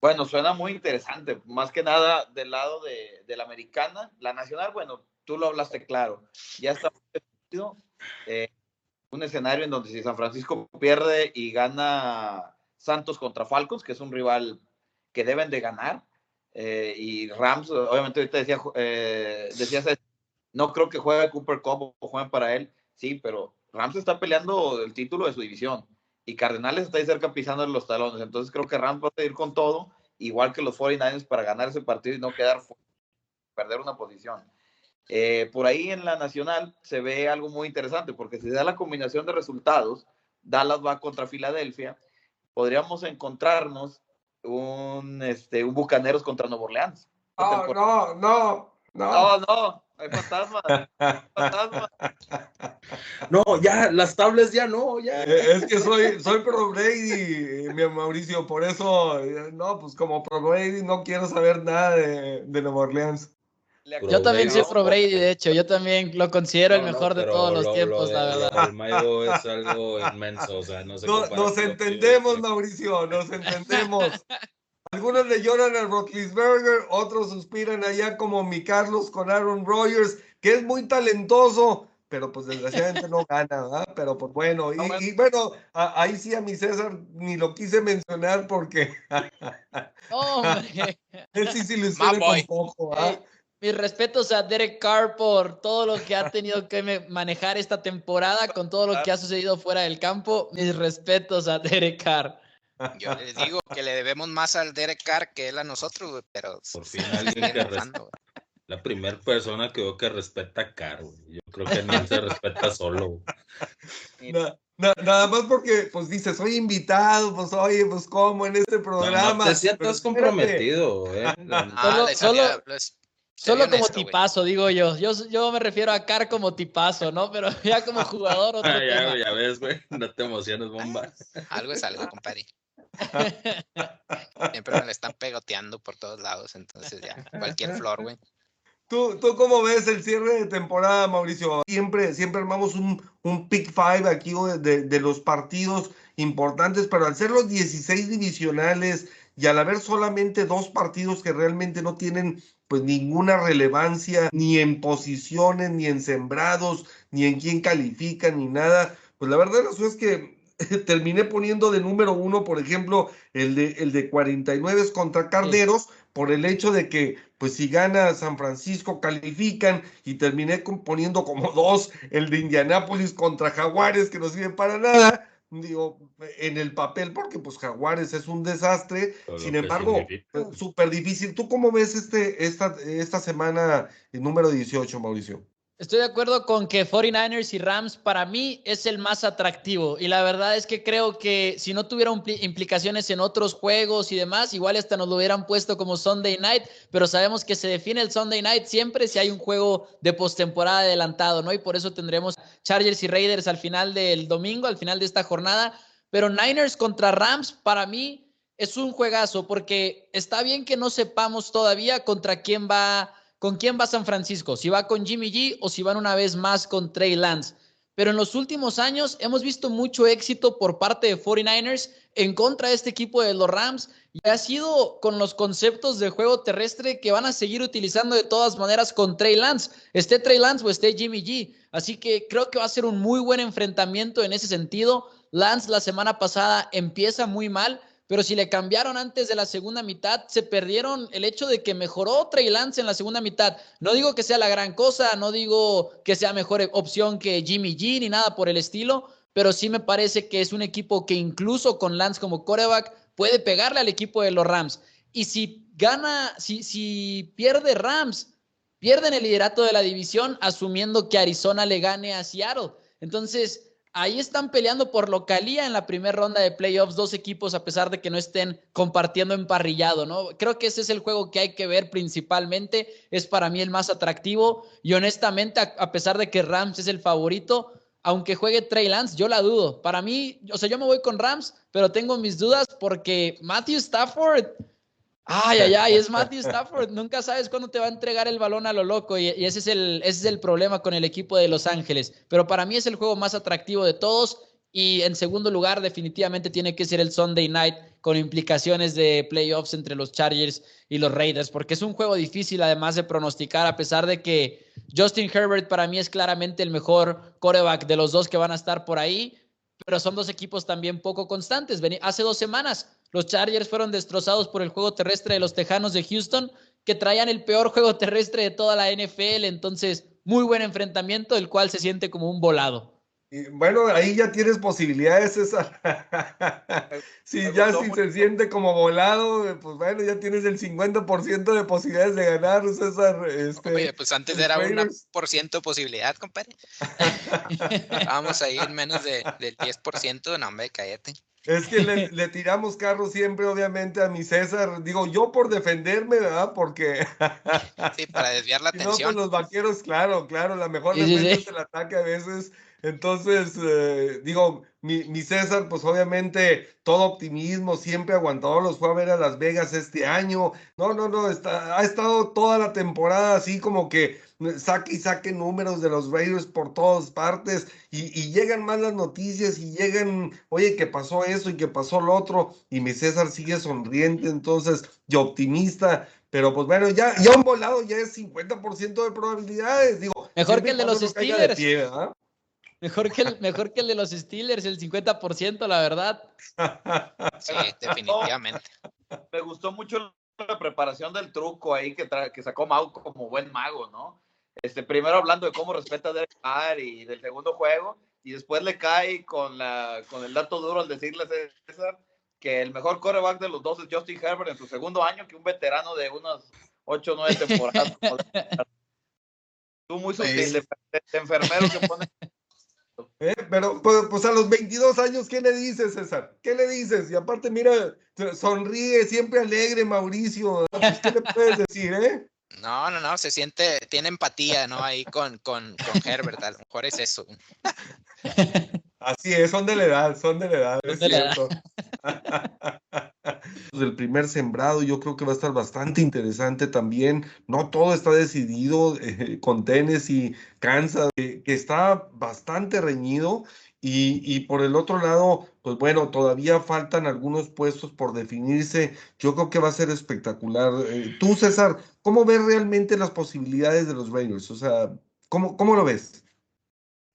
Bueno, suena muy interesante, más que nada del lado de, de la americana. La nacional, bueno, tú lo hablaste claro, ya está un escenario en donde si San Francisco pierde y gana Santos contra Falcons, que es un rival que deben de ganar. Eh, y Rams, obviamente ahorita decía, eh, decías, no creo que juegue Cooper Cup o jueguen para él, sí, pero Rams está peleando el título de su división y Cardenales está ahí cerca pisando los talones, entonces creo que Rams va a ir con todo, igual que los 49ers para ganar ese partido y no quedar perder una posición. Eh, por ahí en la nacional se ve algo muy interesante, porque si da la combinación de resultados, Dallas va contra Filadelfia podríamos encontrarnos un, este, un Bucaneros contra Nuevo Orleans. no, no, no. No, no, hay fantasmas. fantasma. No, ya, las tablas ya no, ya. Eh, es que soy, soy pro Brady, mi Mauricio, por eso, eh, no, pues como pro Brady no quiero saber nada de, de Nueva Orleans. Yo también soy pro Brady, de hecho, yo también lo considero el mejor de todos los tiempos, la verdad. El Mayo es algo inmenso, o sea, no se Nos entendemos, Mauricio, nos entendemos. Algunos le lloran al Roethlisberger, otros suspiran allá como mi Carlos con Aaron Rodgers, que es muy talentoso, pero pues desgraciadamente no gana, ¿verdad? Pero pues bueno, y, bueno, ahí sí a mi César ni lo quise mencionar porque él sí se ilusiona con poco, ¿ah? Mis respetos a Derek Carr por todo lo que ha tenido que manejar esta temporada, con todo lo que ha sucedido fuera del campo. Mis respetos a Derek Carr. Yo les digo que le debemos más al Derek Carr que él a nosotros, pero por fin alguien que la primera persona que veo que respeta a Carr, Yo creo que no se respeta solo. nada más porque, pues dice, soy invitado, pues oye, pues como en este programa. No, te sientas comprometido, eh. solo, solo, como tipazo, digo yo. yo. Yo me refiero a Carr como tipazo, ¿no? Pero ya como jugador. Otro ah, ya, ya ves, güey. No te emociones, bomba. Algo es algo, compadre. Siempre me le están pegoteando por todos lados, entonces ya, cualquier flor, güey. ¿Tú, ¿Tú cómo ves el cierre de temporada, Mauricio? Siempre, siempre armamos un, un pick five aquí de, de, los partidos importantes, pero al ser los 16 divisionales y al haber solamente dos partidos que realmente no tienen pues ninguna relevancia ni en posiciones, ni en sembrados, ni en quién califica, ni nada, pues la verdad es que terminé poniendo de número uno, por ejemplo, el de, el de 49 contra Carderos, por el hecho de que, pues si gana San Francisco, califican, y terminé poniendo como dos el de Indianápolis contra Jaguares, que no sirven para nada, digo, en el papel, porque pues Jaguares es un desastre, sin embargo, súper difícil. ¿Tú cómo ves este, esta, esta semana el número 18, Mauricio? Estoy de acuerdo con que 49ers y Rams para mí es el más atractivo y la verdad es que creo que si no tuviera implicaciones en otros juegos y demás, igual hasta nos lo hubieran puesto como Sunday Night, pero sabemos que se define el Sunday Night siempre si hay un juego de postemporada adelantado, ¿no? Y por eso tendremos Chargers y Raiders al final del domingo, al final de esta jornada, pero Niners contra Rams para mí es un juegazo porque está bien que no sepamos todavía contra quién va con quién va San Francisco, si va con Jimmy G o si van una vez más con Trey Lance. Pero en los últimos años hemos visto mucho éxito por parte de 49ers en contra de este equipo de los Rams y ha sido con los conceptos de juego terrestre que van a seguir utilizando de todas maneras con Trey Lance, esté Trey Lance o esté Jimmy G. Así que creo que va a ser un muy buen enfrentamiento en ese sentido. Lance la semana pasada empieza muy mal, pero si le cambiaron antes de la segunda mitad, se perdieron el hecho de que mejoró Trey Lance en la segunda mitad. No digo que sea la gran cosa, no digo que sea mejor opción que Jimmy G ni nada por el estilo, pero sí me parece que es un equipo que incluso con Lance como coreback puede pegarle al equipo de los Rams. Y si gana, si, si pierde Rams, pierden el liderato de la división asumiendo que Arizona le gane a Seattle. Entonces, Ahí están peleando por localía en la primera ronda de playoffs dos equipos a pesar de que no estén compartiendo emparrillado, ¿no? Creo que ese es el juego que hay que ver principalmente, es para mí el más atractivo y honestamente a, pesar de que Rams es el favorito, aunque juegue Trey Lance, yo la dudo. Para mí, o sea, yo me voy con Rams, pero tengo mis dudas porque Matthew Stafford Ay, ay, ay, es Matthew Stafford. Nunca sabes cuándo te va a entregar el balón a lo loco y, ese, es el, ese es el problema con el equipo de Los Ángeles. Pero para mí es el juego más atractivo de todos y en segundo lugar definitivamente tiene que ser el Sunday Night con implicaciones de playoffs entre los Chargers y los Raiders, porque es un juego difícil además de pronosticar, a pesar de que Justin Herbert para mí es claramente el mejor coreback de los dos que van a estar por ahí, pero son dos equipos también poco constantes. Hace dos semanas los Chargers fueron destrozados por el juego terrestre de los Tejanos de Houston, que traían el peor juego terrestre de toda la NFL. Entonces, muy buen enfrentamiento, el cual se siente como un volado. bueno, ahí ya tienes posibilidades, César. si ya si se siente como volado, pues bueno, ya tienes el 50% de posibilidades de ganar, César. Este, Oye, pues antes era un por ciento de posibilidad, compadre. Vamos a ir menos de, del 10%, no, hombre, cállate. Es que le, tiramos carro siempre, obviamente, a mi César. Digo, yo por defenderme, ¿verdad? Porque. Sí, para desviar la atención. No, pues los vaqueros, claro, claro, la mejor defensa es el ataque a veces. Entonces, eh, digo, mi, mi, César, pues obviamente todo optimismo, siempre aguantado, los fue a ver a Las Vegas este año. No, no, no, está, ha estado toda la temporada así como que saque y saque números de los Raiders por todas partes y, y, llegan más las noticias y llegan, oye, que pasó eso y que pasó lo otro y mi César sigue sonriente, entonces, y optimista, pero pues bueno, ya, ya un volado ya es 50% de probabilidades, digo, Mejor que el de los Steelers. Mejor, que el, mejor que el de los Steelers, el 50%, la verdad. Sí, definitivamente. Me gustó mucho la preparación del truco ahí que, que sacó Mau como buen mago, ¿no? Este, primero hablando de cómo respeta a Derek Carr y del segundo juego, y después le cae con, la, con el dato duro al decirle a César que el mejor coreback de los dos es Justin Herbert en su segundo año, que un veterano de unas 8 o 9 temporadas. Tú muy sutil, de, enfermero que pone ¿Eh? Pero pues, pues, a los 22 años, ¿qué le dices, César? ¿Qué le dices? Y aparte, mira, sonríe, siempre alegre, Mauricio. Pues, ¿Qué le puedes decir, eh? No, no, no, se siente, tiene empatía, ¿no? Ahí con, con, con Herbert, a lo mejor es eso. Así es, son de la edad, son de la edad, es cierto. El primer sembrado yo creo que va a estar bastante interesante también. No todo está decidido eh, con Tennessee, Kansas, que está bastante reñido. Y, y, por el otro lado, pues bueno, todavía faltan algunos puestos por definirse. Yo creo que va a ser espectacular. Eh, tú, César, ¿cómo ves realmente las posibilidades de los Raiders? O sea, ¿cómo, cómo lo ves?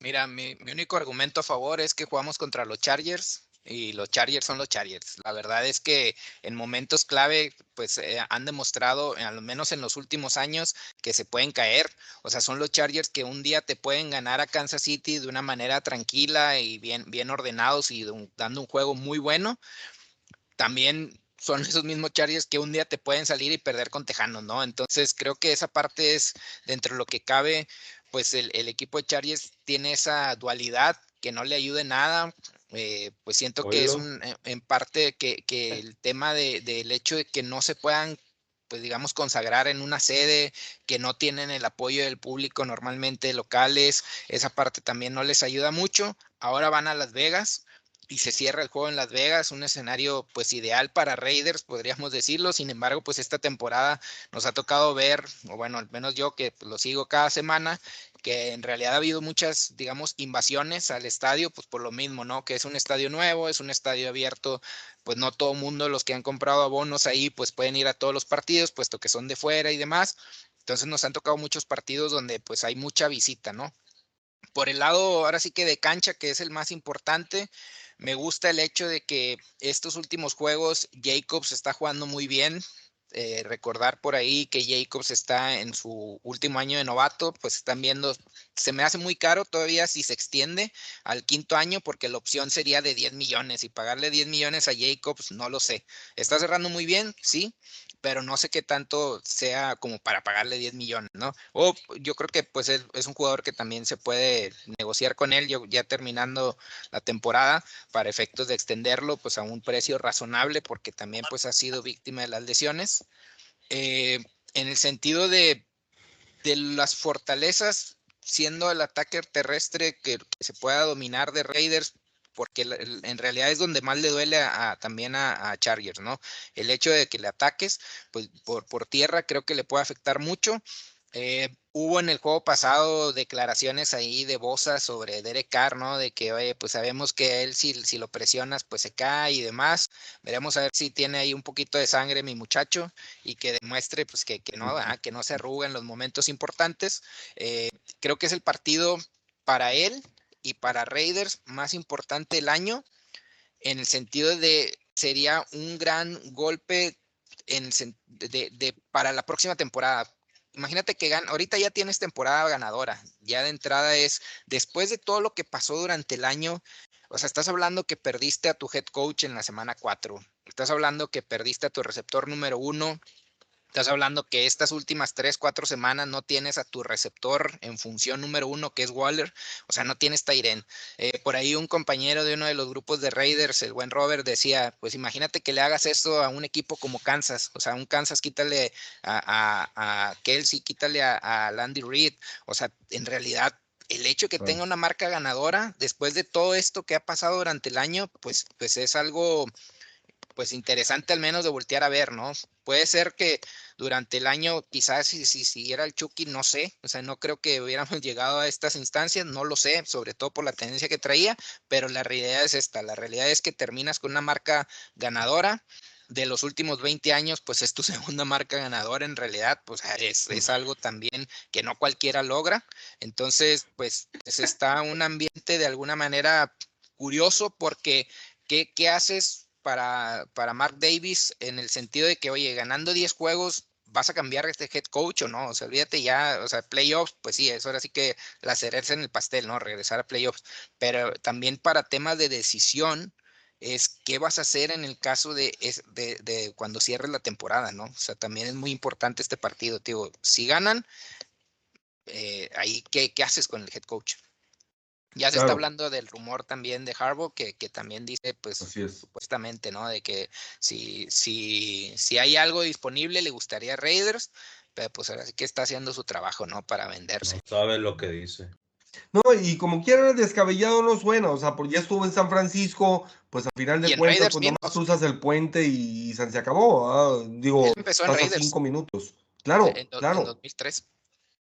Mira, mi, único argumento a favor es que jugamos contra los Chargers y los Chargers son los Chargers. La verdad es que en momentos clave, pues eh, han demostrado, al menos en los últimos años, que se pueden caer. O sea, son los Chargers que un día te pueden ganar a Kansas City de una manera tranquila y bien, bien ordenados y dando un juego muy bueno. También son esos mismos Chargers que un día te pueden salir y perder con Tejanos, ¿no? Entonces creo que esa parte es, dentro de lo que cabe, pues el, equipo de Chargers tiene esa dualidad que no le ayude nada. Eh, pues siento que es un, eh, en parte que, el tema del de, hecho de que no se puedan pues digamos, consagrar en una sede que no tienen el apoyo del público normalmente locales, esa parte también no les ayuda mucho. Ahora van a Las Vegas, y se cierra el juego en Las Vegas, un escenario pues ideal para Raiders, podríamos decirlo. Sin embargo, pues esta temporada nos ha tocado ver, o bueno, al menos yo que lo sigo cada semana, que en realidad ha habido muchas, digamos, invasiones al estadio, pues por lo mismo, ¿no? Que es un estadio nuevo, es un estadio abierto, pues no todo mundo, los que han comprado abonos ahí, pues pueden ir a todos los partidos, puesto que son de fuera y demás. Entonces nos han tocado muchos partidos donde pues hay mucha visita, ¿no? Por el lado, ahora sí que de cancha, que es el más importante, me gusta el hecho de que estos últimos juegos Jacobs está jugando muy bien. Eh, recordar por ahí que Jacobs está en su último año de novato, pues están viendo, se me hace muy caro todavía si se extiende al quinto año porque la opción sería de 10 millones y pagarle 10 millones a Jacobs, no lo sé. Está cerrando muy bien, sí, pero no sé qué tanto sea como para pagarle 10 millones, ¿no? O yo creo que pues es, un jugador que también se puede negociar con él ya terminando la temporada para efectos de extenderlo pues a un precio razonable porque también pues ha sido víctima de las lesiones. Eh, en el sentido de, de las fortalezas, siendo el ataque terrestre que, se pueda dominar de Raiders, porque en realidad es donde más le duele a, también a, Chargers, ¿no? El hecho de que le ataques, pues por, por tierra creo que le puede afectar mucho. Eh, hubo en el juego pasado declaraciones ahí de Bosa sobre Derek Carr, ¿no? De que, oye, pues sabemos que él si, si lo presionas, pues se cae y demás. Veremos a ver si tiene ahí un poquito de sangre mi muchacho y que demuestre, pues, que, que no, que no se arruga en los momentos importantes. Eh, creo que es el partido para él y para Raiders más importante el año en el sentido de sería un gran golpe en, de, para la próxima temporada. Imagínate que gan, ahorita ya tienes temporada ganadora, ya de entrada es, después de todo lo que pasó durante el año, o sea, estás hablando que perdiste a tu head coach en la semana 4, estás hablando que perdiste a tu receptor número uno, Estás hablando que estas últimas tres, cuatro semanas no tienes a tu receptor en función número uno, que es Waller, o sea, no tienes Tyren. Eh, por ahí un compañero de uno de los grupos de Raiders, el buen Robert, decía, pues imagínate que le hagas esto a un equipo como Kansas, o sea, un Kansas quítale a, a, Kelsey, quítale a, Landy Reid, o sea, en realidad el hecho de que tenga una marca ganadora después de todo esto que ha pasado durante el año, pues, pues es algo pues interesante al menos de voltear a ver, ¿no? Puede ser que durante el año, quizás si, si siguiera el Chucky, no sé, o sea, no creo que hubiéramos llegado a estas instancias, no lo sé, sobre todo por la tendencia que traía, pero la realidad es esta, la realidad es que terminas con una marca ganadora, de los últimos 20 años, pues es tu segunda marca ganadora en realidad, pues es, es algo también que no cualquiera logra. Entonces, pues, pues está un ambiente de alguna manera curioso porque ¿qué, qué haces para, para Mark Davis en el sentido de que, oye, ganando 10 juegos, vas a cambiar este head coach o no, o sea, olvídate ya, o sea, playoffs, pues sí, eso ahora sí que la cereza en el pastel, ¿no? Regresar a playoffs, pero también para temas de decisión es qué vas a hacer en el caso de, de, de cuando cierres la temporada, ¿no? O sea, también es muy importante este partido, digo, si ganan, eh, ahí, ¿qué, ¿qué haces con el head coach? Ya se está hablando del rumor también de Harbaugh, que, que también dice, pues, supuestamente, ¿no? De que si, si, si hay algo disponible, le gustaría a Raiders, pero pues ahora sí que está haciendo su trabajo, ¿no? Para venderse. No sabe lo que dice. No, y como quiera, descabellado no suena, o sea, porque ya estuvo en San Francisco, pues al final de cuentas, pues nomás usas el puente y, se acabó, digo, empezó en cinco minutos. Claro, claro. En 2003.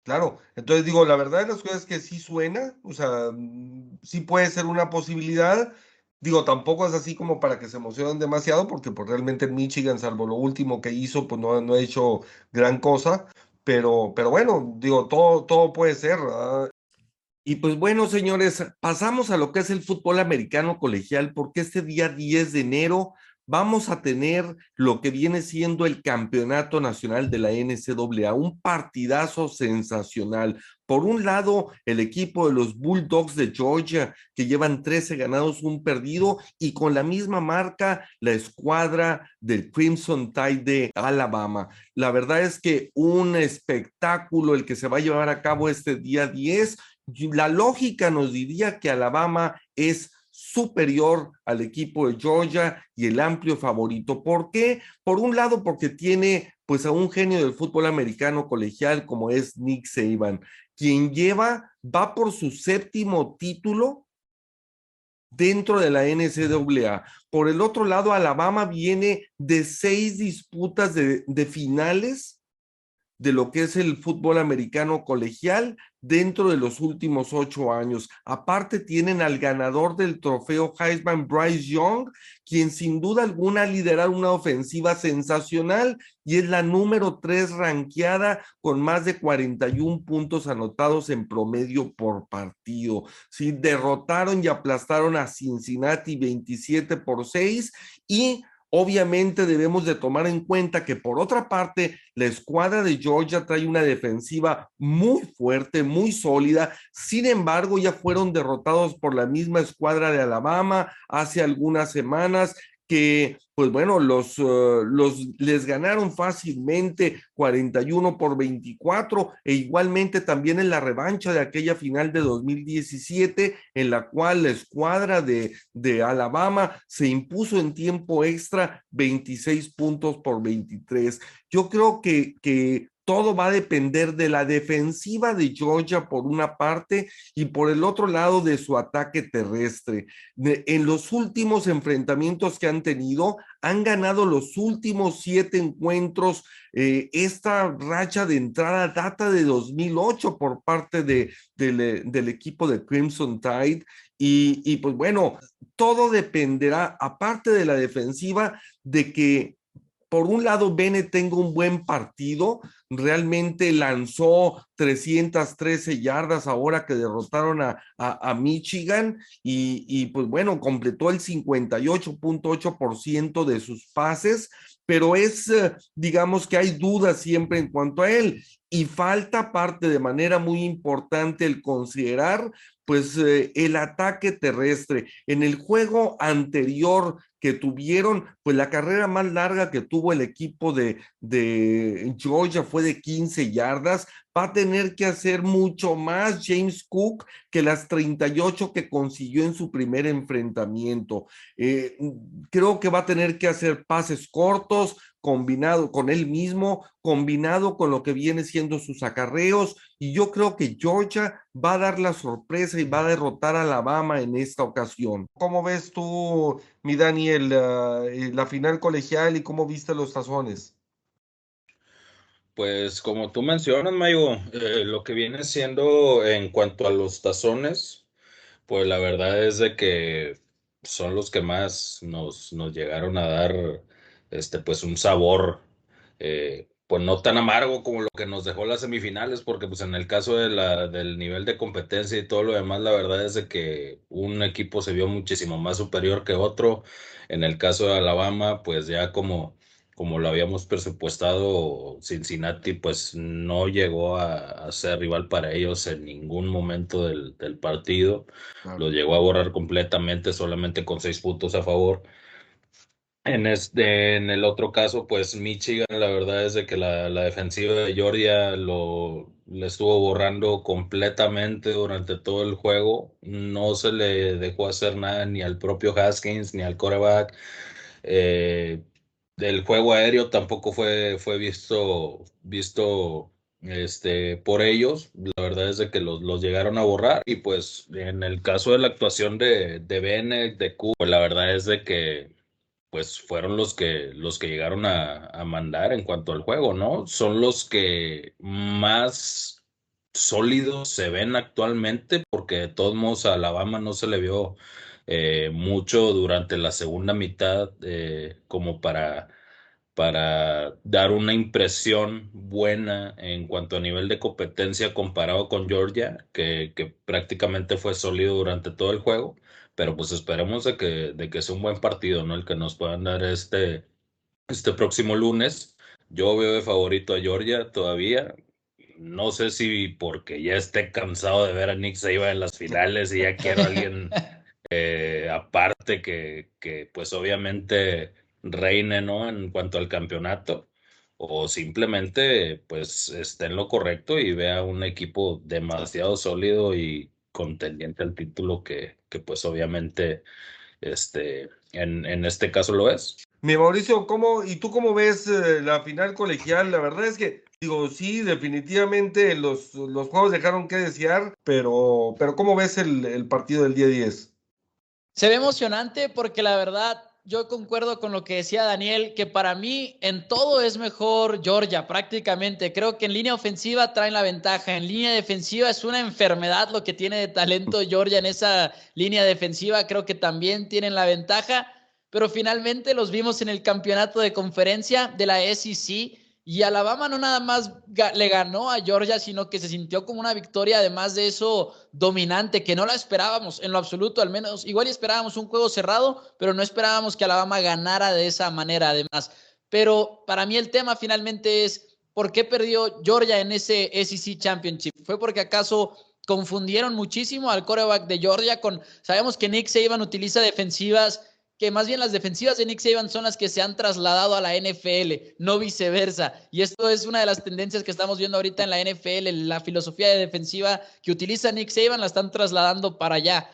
Claro, entonces digo, la verdad de las cosas es que sí suena, o sea, mm, sí puede ser una posibilidad. Digo, tampoco es así como para que se emocionen demasiado, porque pues realmente Michigan, salvo lo último que hizo, pues no, no ha hecho gran cosa. Pero, pero bueno, digo, todo, todo puede ser. Y pues bueno, señores, pasamos a lo que es el fútbol americano colegial, porque este día 10 de enero vamos a tener lo que viene siendo el campeonato nacional de la NCAA, un partidazo sensacional. Por un lado, el equipo de los Bulldogs de Georgia, que llevan 13 ganados, un perdido, y con la misma marca, la escuadra del Crimson Tide de Alabama. La verdad es que un espectáculo el que se va a llevar a cabo este día 10. La lógica nos diría que Alabama es superior al equipo de Georgia y el amplio favorito. ¿Por qué? Por un lado, porque tiene pues a un genio del fútbol americano colegial como es Nick Saban, quien lleva, va por su séptimo título dentro de la NCAA. Por el otro lado, Alabama viene de seis disputas de, de finales de lo que es el fútbol americano colegial dentro de los últimos ocho años. Aparte tienen al ganador del trofeo Heisman, Bryce Young, quien sin duda alguna liderar una ofensiva sensacional y es la número tres ranqueada con más de 41 puntos anotados en promedio por partido. Sí, derrotaron y aplastaron a Cincinnati 27 por 6 y Obviamente debemos de tomar en cuenta que por otra parte, la escuadra de Georgia trae una defensiva muy fuerte, muy sólida. Sin embargo, ya fueron derrotados por la misma escuadra de Alabama hace algunas semanas que, pues bueno, los, uh, los les ganaron fácilmente 41 por 24 e igualmente también en la revancha de aquella final de 2017 en la cual la escuadra de, de Alabama se impuso en tiempo extra 26 puntos por 23. Yo creo que, que todo va a depender de la defensiva de Georgia por una parte y por el otro lado de su ataque terrestre. en los últimos enfrentamientos que han tenido, han ganado los últimos siete encuentros. Eh, esta racha de entrada data de 2008 por parte de, del equipo de Crimson Tide. Y pues bueno, todo dependerá, aparte de la defensiva, de que por un lado, Bennett tenga un buen partido, realmente lanzó 313 yardas ahora que derrotaron a, Michigan y, y, pues bueno, completó el 58.8% de sus pases, pero es, eh, digamos que hay dudas siempre en cuanto a él y falta parte de manera muy importante el considerar pues eh, el ataque terrestre. En el juego anterior que tuvieron, pues la carrera más larga que tuvo el equipo de, de Georgia fue de 15 yardas, va a tener que hacer mucho más James Cook que las 38 que consiguió en su primer enfrentamiento. Eh, creo que va a tener que hacer pases cortos, combinado con él mismo, combinado con lo que viene siendo sus acarreos, y yo creo que Georgia va a dar la sorpresa y va a derrotar a Alabama en esta ocasión. ¿Cómo ves tú, mi Daniel, eh, la final colegial y cómo viste los tazones? Pues como tú mencionas, Mayo, eh, lo que viene siendo en cuanto a los tazones, pues la verdad es de que son los que más nos, nos llegaron a dar este, pues un sabor, eh, pues no tan amargo como lo que nos dejó las semifinales, porque pues en el caso de la, del nivel de competencia y todo lo demás, la verdad es de que un equipo se vio muchísimo más superior que otro. En el caso de Alabama, pues ya como, como lo habíamos presupuestado, Cincinnati pues no llegó a, ser rival para ellos en ningún momento del, del partido. Lo llegó a borrar completamente, solamente con seis puntos a favor. En, este, en el otro caso, pues Michigan, la verdad es de que la, la defensiva de Georgia lo le estuvo borrando completamente durante todo el juego. No se le dejó hacer nada ni al propio Haskins ni al coreback. Eh, del juego aéreo tampoco fue, fue visto, visto este, por ellos. La verdad es de que los, los, llegaron a borrar. Y pues en el caso de la actuación de, de Bennett, de Q, la verdad es de que pues fueron los que, los que llegaron a, mandar en cuanto al juego, ¿no? Son los que más sólidos se ven actualmente, porque de todos modos a Alabama no se le vio eh, mucho durante la segunda mitad eh, como para, para dar una impresión buena en cuanto a nivel de competencia comparado con Georgia, que, que prácticamente fue sólido durante todo el juego pero pues esperemos de que, de que sea un buen partido, ¿no? El que nos puedan dar este, este próximo lunes. Yo veo de favorito a Georgia todavía. No sé si porque ya esté cansado de ver a Nick Saban en las finales y ya quiero a alguien eh, aparte que, pues obviamente reine, ¿no? En cuanto al campeonato o simplemente pues esté en lo correcto y vea un equipo demasiado sólido y contendiente al título que, que pues obviamente este, en, en, este caso lo es. Mi Mauricio, ¿cómo, ¿y tú cómo ves eh, la final colegial? La verdad es que, digo, sí, definitivamente los, los juegos dejaron que desear, pero, pero ¿cómo ves el, el partido del día 10? Se ve emocionante porque la verdad yo concuerdo con lo que decía Daniel, que para mí en todo es mejor Georgia, prácticamente. Creo que en línea ofensiva traen la ventaja, en línea defensiva es una enfermedad lo que tiene de talento Georgia en esa línea defensiva, creo que también tienen la ventaja, pero finalmente los vimos en el campeonato de conferencia de la SEC y Alabama no nada más le ganó a Georgia, sino que se sintió como una victoria, además de eso, dominante, que no la esperábamos en lo absoluto, al menos. Igual esperábamos un juego cerrado, pero no esperábamos que Alabama ganara de esa manera, además. Pero para mí el tema finalmente es, ¿por qué perdió Georgia en ese SEC Championship? ¿Fue porque acaso confundieron muchísimo al coreback de Georgia con, sabemos que Nick Saban utiliza defensivas que más bien las defensivas de Nick Saban son las que se han trasladado a la NFL, no viceversa. Y esto es una de las tendencias que estamos viendo ahorita en la NFL, la filosofía de defensiva que utiliza Nick Saban la están trasladando para allá.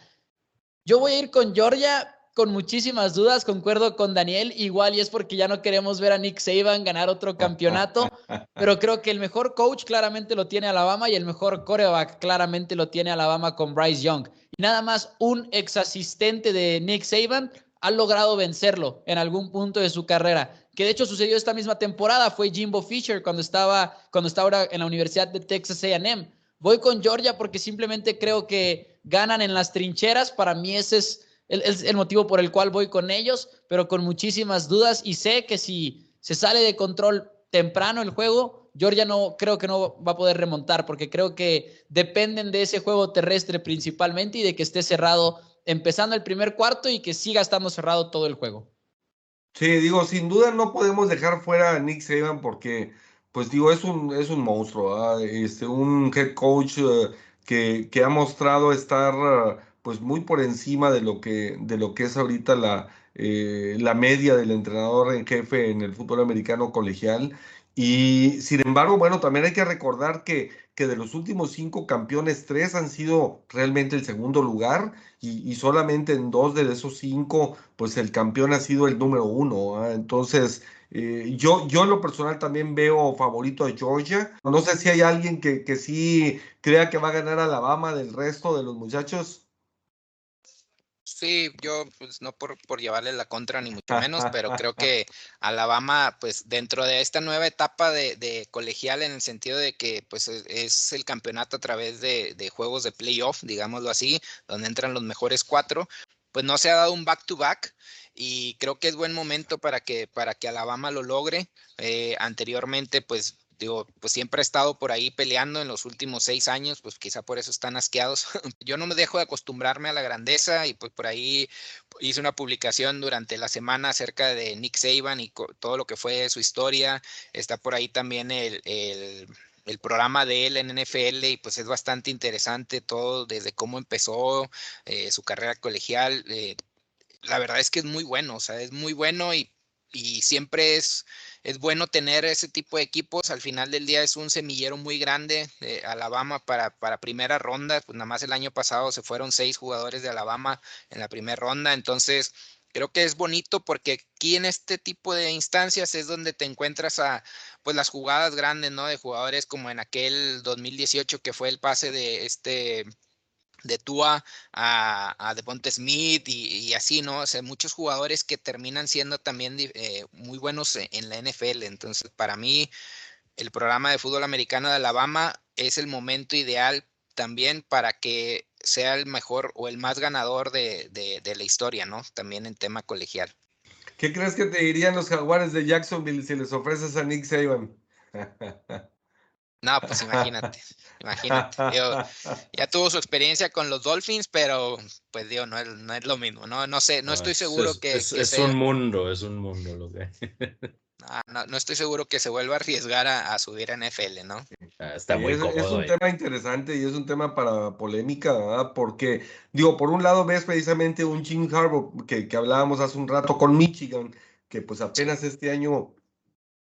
Yo voy a ir con Georgia con muchísimas dudas, concuerdo con Daniel, igual y es porque ya no queremos ver a Nick Saban ganar otro campeonato, pero creo que el mejor coach claramente lo tiene Alabama y el mejor coreback claramente lo tiene Alabama con Bryce Young. Y nada más un ex asistente de Nick Saban ha logrado vencerlo en algún punto de su carrera. Que de hecho sucedió esta misma temporada, fue Jimbo Fisher cuando estaba, cuando estaba ahora en la Universidad de Texas AM. Voy con Georgia porque simplemente creo que ganan en las trincheras. Para mí ese es el, el motivo por el cual voy con ellos, pero con muchísimas dudas y sé que si se sale de control temprano el juego, Georgia no creo que no va a poder remontar porque creo que dependen de ese juego terrestre principalmente y de que esté cerrado empezando el primer cuarto y que siga estando cerrado todo el juego. Sí, digo, sin duda no podemos dejar fuera a Nick Saban porque, pues digo, es un, es un monstruo, este, un head coach eh, que, que, ha mostrado estar pues muy por encima de lo que, de lo que es ahorita la, eh, la media del entrenador en jefe en el fútbol americano colegial. Y sin embargo, bueno, también hay que recordar que que de los últimos cinco campeones, tres han sido realmente el segundo lugar y, solamente en dos de esos cinco, pues el campeón ha sido el número uno. ¿ah? Entonces, eh, yo, yo en lo personal también veo favorito a Georgia. No sé si hay alguien que, que sí crea que va a ganar Alabama del resto de los muchachos. Sí, yo pues no por, por llevarle la contra ni mucho menos, pero creo que Alabama, pues dentro de esta nueva etapa de, de colegial en el sentido de que pues e, es el campeonato a través de, de, juegos de playoff, digámoslo así, donde entran los mejores cuatro, pues no se ha dado un back-to-back. y creo que es buen momento para que, para que Alabama lo logre. Eh, anteriormente, pues digo, pues siempre ha estado por ahí peleando en los últimos seis años, pues quizá por eso están asqueados. Yo no me dejo de acostumbrarme a la grandeza y pues por ahí hice una publicación durante la semana acerca de Nick Saban y todo lo que fue su historia. Está por ahí también el, el el programa de él en NFL y pues es bastante interesante todo desde cómo empezó eh, su carrera colegial. Eh, la verdad es que es muy bueno, o sea, es muy bueno y, y siempre es, es bueno tener ese tipo de equipos. Al final del día es un semillero muy grande de Alabama para, para primera ronda. Pues nada más el año pasado se fueron seis jugadores de Alabama en la primera ronda. Entonces, creo que es bonito porque aquí en este tipo de instancias es donde te encuentras a pues las jugadas grandes, ¿no? De jugadores como en aquel 2018 que fue el pase de este de Tua a, a Devonta Smith y, así, ¿no? O sea, muchos jugadores que terminan siendo también eh, muy buenos e, en la NFL. Entonces, para mí, el programa de fútbol americano de Alabama es el momento ideal también para que sea el mejor o el más ganador de, de la historia, ¿no? También en tema colegial. ¿Qué crees que te dirían los jaguares de Jacksonville si les ofreces a Nick Saban? No, pues imagínate, imagínate. ya tuvo su experiencia con los Dolphins, pero pues digo, no es, no es lo mismo, no, no sé, no, estoy seguro que... Es, un mundo, es un mundo lo que... no, no, estoy seguro que se vuelva a arriesgar a, subir a NFL, ¿no? Ah, está muy es, es un tema interesante y es un tema para polémica, ¿verdad? Porque, digo, por un lado ves precisamente un Jim Harbaugh que, que hablábamos hace un rato con Michigan, que pues apenas este año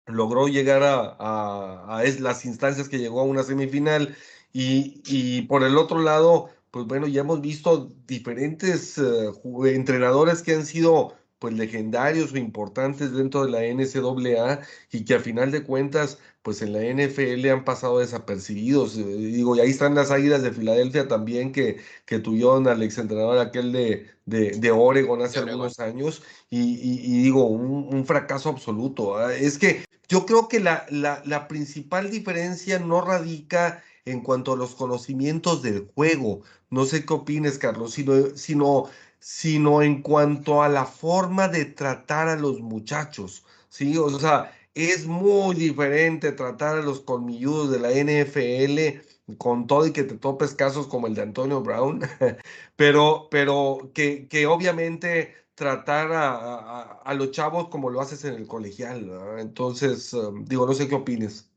logró llegar a, a, las instancias que llegó a una semifinal y, y, por el otro lado, pues bueno, ya hemos visto diferentes eh, entrenadores que han sido pues legendarios o importantes dentro de la NCAA y que a final de cuentas pues en la NFL han pasado desapercibidos. Eh, digo, y ahí están las Águilas de Filadelfia también que, que tuvieron al exentrenador aquel de, de, de Oregon hace algunos años y, y, digo, un, un, fracaso absoluto. ¿ah? Es que yo creo que la, la, principal diferencia no radica en cuanto a los conocimientos del juego. No sé qué opines, Carlos, sino, sino sino en cuanto a la forma de tratar a los muchachos, ¿sí? O sea, es muy diferente tratar a los colmilludos de la NFL con todo y que te topes casos como el de Antonio Brown, pero, pero que, que obviamente tratar a, a, los chavos como lo haces en el colegial. Entonces, um, digo, no sé qué opines.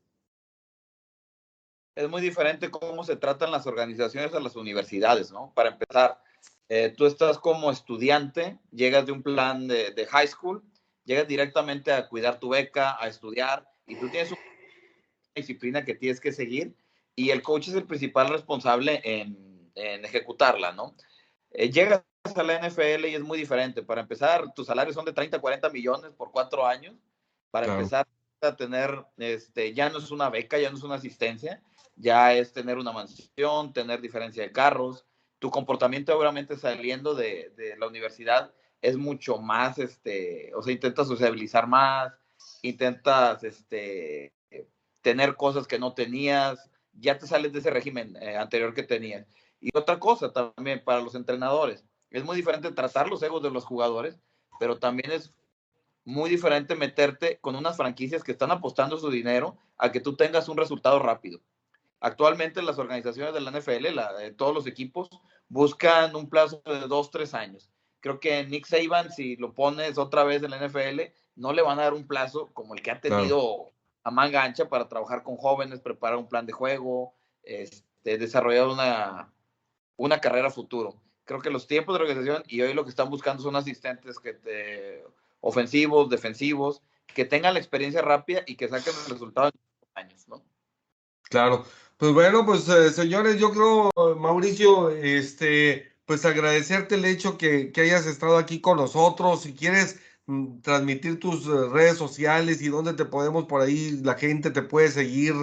Es muy diferente cómo se tratan las organizaciones a las universidades, ¿no? Para empezar, eh, tú estás como estudiante, llegas de un plan de, high school, llegas directamente a cuidar tu beca, a estudiar, y tú tienes una disciplina que tienes que seguir, y el coach es el principal responsable en, ejecutarla, ¿no? Eh, llegas a la NFL y es muy diferente. Para empezar, tus salarios son de 30, 40 millones por cuatro años. Para empezar a tener, este, ya no es una beca, ya no es una asistencia, ya es tener una mansión, tener diferencia de carros, tu comportamiento obviamente saliendo de, la universidad es mucho más, este, o sea, intentas sociabilizar más, intentas, este, tener cosas que no tenías, ya te sales de ese régimen eh, anterior que tenías. Y otra cosa también para los entrenadores, es muy diferente tratar los egos de los jugadores, pero también es muy diferente meterte con unas franquicias que están apostando su dinero a que tú tengas un resultado rápido. Actualmente las organizaciones de la NFL, la, todos los equipos, buscan un plazo de dos, tres años. Creo que Nick Saban, si lo pones otra vez en la NFL, no le van a dar un plazo como el que ha tenido a manga ancha para trabajar con jóvenes, preparar un plan de juego, este, desarrollar una, una carrera futuro. Creo que los tiempos de organización y hoy lo que están buscando son asistentes que te, ofensivos, defensivos, que tengan la experiencia rápida y que saquen el resultado en años, ¿no? Claro. Pues bueno, pues eh, señores, yo creo, Mauricio, este, pues agradecerte el hecho que, que hayas estado aquí con nosotros. Si quieres mm, transmitir tus eh, redes sociales y dónde te podemos por ahí, la gente te puede seguir.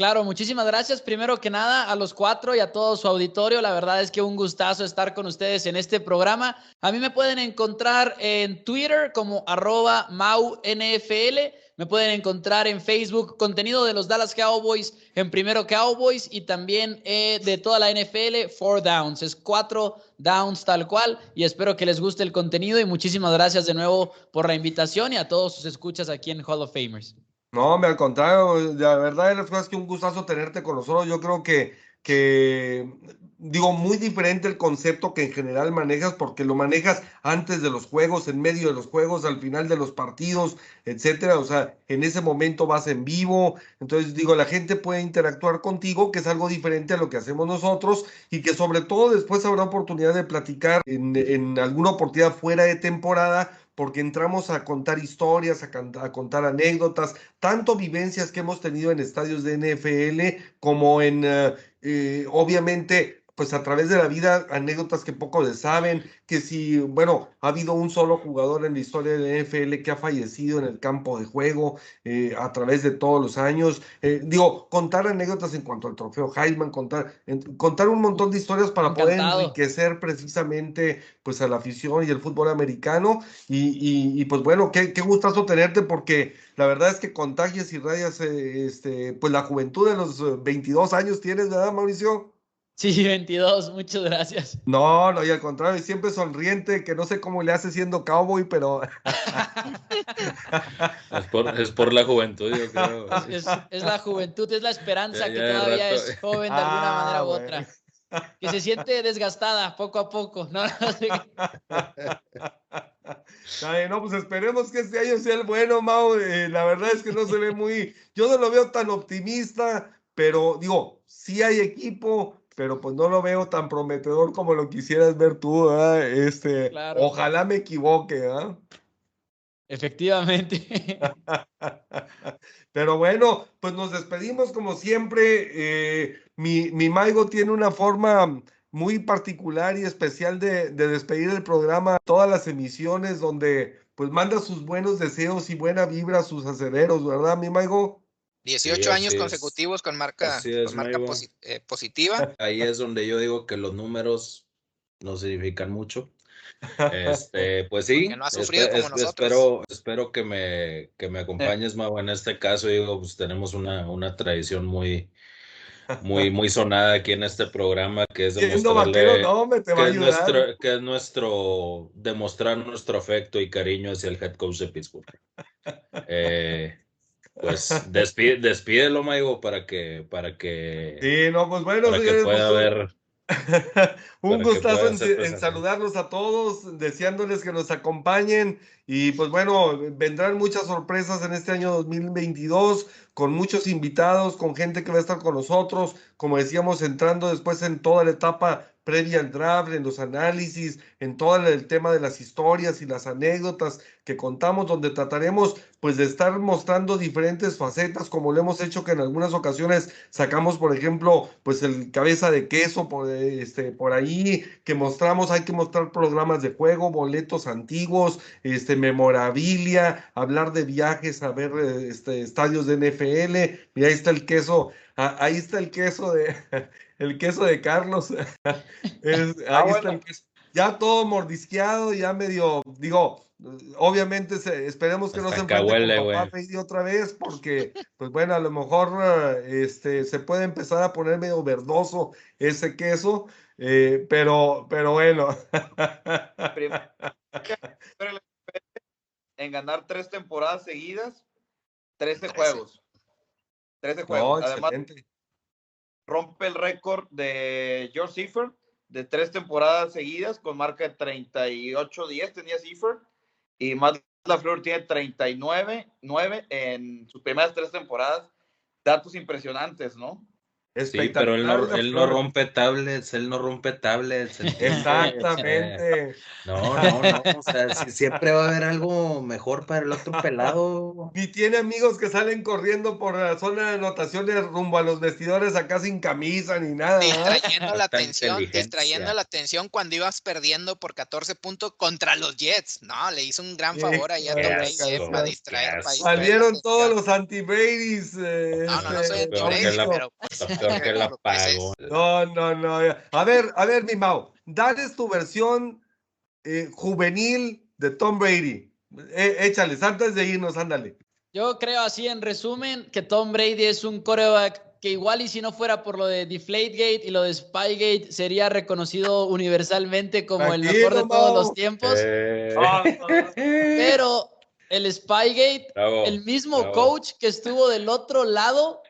Claro, muchísimas gracias. Primero que nada, a los cuatro y a todo su auditorio. La verdad es que un gustazo estar con ustedes en este programa. A mí me pueden encontrar en Twitter como arroba MauNFL Me pueden encontrar en Facebook contenido de los Dallas Cowboys en Primero Cowboys y también eh, de toda la NFL, Four Downs. Es cuatro downs tal cual y espero que les guste el contenido y muchísimas gracias de nuevo por la invitación y a todos sus escuchas aquí en Hall of Famers. No, me al contrario, la verdad es que un gustazo tenerte con nosotros. Yo creo que, que digo, muy diferente el concepto que en general manejas, porque lo manejas antes de los juegos, en medio de los juegos, al final de los partidos, etcétera. O sea, en ese momento vas en vivo. Entonces, digo, la gente puede interactuar contigo, que es algo diferente a lo que hacemos nosotros, y que sobre todo después habrá oportunidad de platicar en, en alguna oportunidad fuera de temporada porque entramos a contar historias, a, contar anécdotas, tanto vivencias que hemos tenido en estadios de NFL como en, eh, eh, obviamente, pues a través de la vida, anécdotas que pocos le saben, que si, bueno, ha habido un solo jugador en la historia de la NFL que ha fallecido en el campo de juego eh, a través de todos los años. Eh, digo, contar anécdotas en cuanto al trofeo Heisman, contar, contar un montón de historias para poder enriquecer precisamente pues a la afición y el fútbol americano. Y, y, pues bueno, qué, qué gustazo tenerte porque la verdad es que contagias y rayas eh, este, pues la juventud de los 22 años tienes, ¿verdad, Mauricio? Sí, 22, muchas gracias. No, no, y al contrario, siempre sonriente, que no sé cómo le hace siendo cowboy, pero... es, por, la juventud, yo creo. Es, la juventud, es la esperanza que todavía es joven de alguna manera ah, u otra. Que se siente desgastada poco a poco. No, no, pues esperemos que este año sea el bueno, Mau. Eh, la verdad es que no se ve muy... Yo no lo veo tan optimista, pero digo, sí hay equipo pero pues no lo veo tan prometedor como lo quisieras ver tú, Este, ojalá me equivoque, ¿ah? Efectivamente. Pero bueno, pues nos despedimos como siempre. Eh, mi, mi Maigo tiene una forma muy particular y especial de, de, despedir el programa, todas las emisiones donde pues manda sus buenos deseos y buena vibra a sus acederos, ¿verdad, mi Maigo? 18 años consecutivos con marca, marca eh, positiva. Ahí es donde yo digo que los números no significan mucho. Este, pues sí, no ha sufrido como nosotros. espero, espero que me, que me acompañes, Mau. En este caso, digo, pues tenemos una, una tradición muy, muy, muy sonada aquí en este programa, que es demostrarle, no, me te va que, es nuestro, que es nuestro, demostrar nuestro afecto y cariño hacia el head coach de Pittsburgh. Eh, pues despide, despídelo, Maigo, para que, para que. Sí, no, pues bueno, para que pueda ver. un gustazo en, saludarlos a todos, deseándoles que nos acompañen y pues bueno, vendrán muchas sorpresas en este año 2022 con muchos invitados, con gente que va a estar con nosotros, como decíamos, entrando después en toda la etapa previa al draft, en los análisis, en todo el tema de las historias y las anécdotas que contamos, donde trataremos pues de estar mostrando diferentes facetas, como lo hemos hecho que en algunas ocasiones sacamos, por ejemplo, pues el cabeza de queso por, este, por ahí, que mostramos, hay que mostrar programas de juego, boletos antiguos, este, memorabilia, hablar de viajes, a ver este, estadios de NFL, y ahí está el queso, ah, ahí está el queso de el queso de Carlos. Ah, está el queso. Ya todo mordisqueado, ya medio, digo, obviamente esperemos que no se enfrente con papá otra vez, porque, pues bueno, a lo mejor este, se puede empezar a poner medio verdoso ese queso, eh, pero, pero bueno. en ganar tres temporadas seguidas, 13 juegos. 13 juegos. Además, rompe el récord de George Seifert de tres temporadas seguidas con marca de 38-10 tenía Seifert y Matt LaFleur tiene 39 9 en sus primeras tres temporadas. Datos impresionantes, ¿no? Sí, pero él no, él no, rompe tablets, él no rompe tablets. Exactamente. No, no, no. O sea, siempre va a haber algo mejor para el otro pelado. Y tiene amigos que salen corriendo por la zona de anotaciones rumbo a los vestidores acá sin camisa ni nada. Distrayendo la atención, distrayendo la atención cuando ibas perdiendo por 14 puntos contra los Jets. No, le hizo un gran favor ahí a Tom Brady para distraer. Salieron todos los anti-Brady's. Eh, no, no, no soy este, anti-Brady, pero... que la pago. No, no, no. A ver, a ver, mi Mau, dale tu versión eh, juvenil de Tom Brady. Eh, échales, antes de irnos, ándale. Yo creo así en resumen que Tom Brady es un coreback que igual y si no fuera por lo de Deflategate y lo de Spygate, sería reconocido universalmente como el mejor de todos los tiempos. Eh, Pero el Spygate, bravo, el mismo bravo, coach que estuvo del otro lado.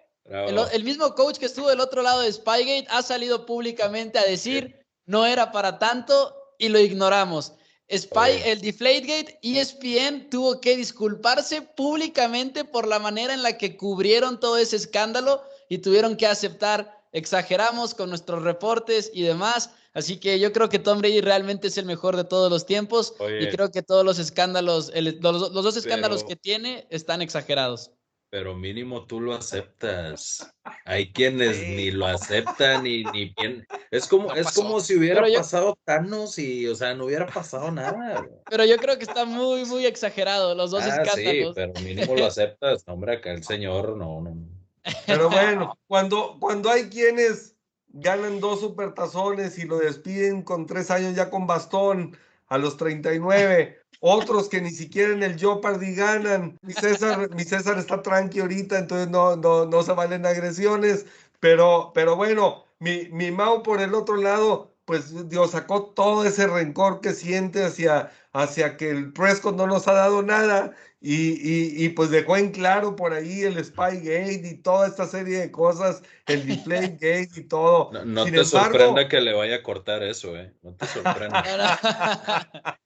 El, el mismo coach que estuvo del otro lado de Spygate ha salido públicamente a decir no era para tanto y lo ignoramos. Spy, el Deflategate, ESPN tuvo que disculparse públicamente por la manera en la que cubrieron todo ese escándalo y tuvieron que aceptar, exageramos con nuestros reportes y demás. Así que yo creo que Tom Brady realmente es el mejor de todos los tiempos y creo que todos los escándalos, el- los, los dos escándalos Pero- que tiene están exagerados. Pero mínimo tú lo aceptas. Hay quienes ni lo aceptan ni, ni bien. Es como, No es pasó. como si hubiera Pero yo- pasado Thanos y, o sea, no hubiera pasado nada. Pero yo creo que está muy, muy exagerado los dos Ah, sí, escándalos. pero mínimo lo aceptas. No, hombre, acá el señor, no, no. Pero bueno, cuando, cuando hay quienes ganan dos supertazones y lo despiden con tres años ya con bastón a los 39, otros que ni siquiera en el Jeopardy ganan. Mi César, mi César está tranqui ahorita, entonces no, no, no se valen agresiones, pero, pero bueno, mi, mi Mau por el otro lado, pues Dios sacó todo ese rencor que siente hacia, hacia que el Prescott no nos ha dado nada y, y, y pues dejó en claro por ahí el Spygate y toda esta serie de cosas, el Deflategate y todo. No, no te embargo- sorprenda que le vaya a cortar eso, ¿eh? No te sorprenda.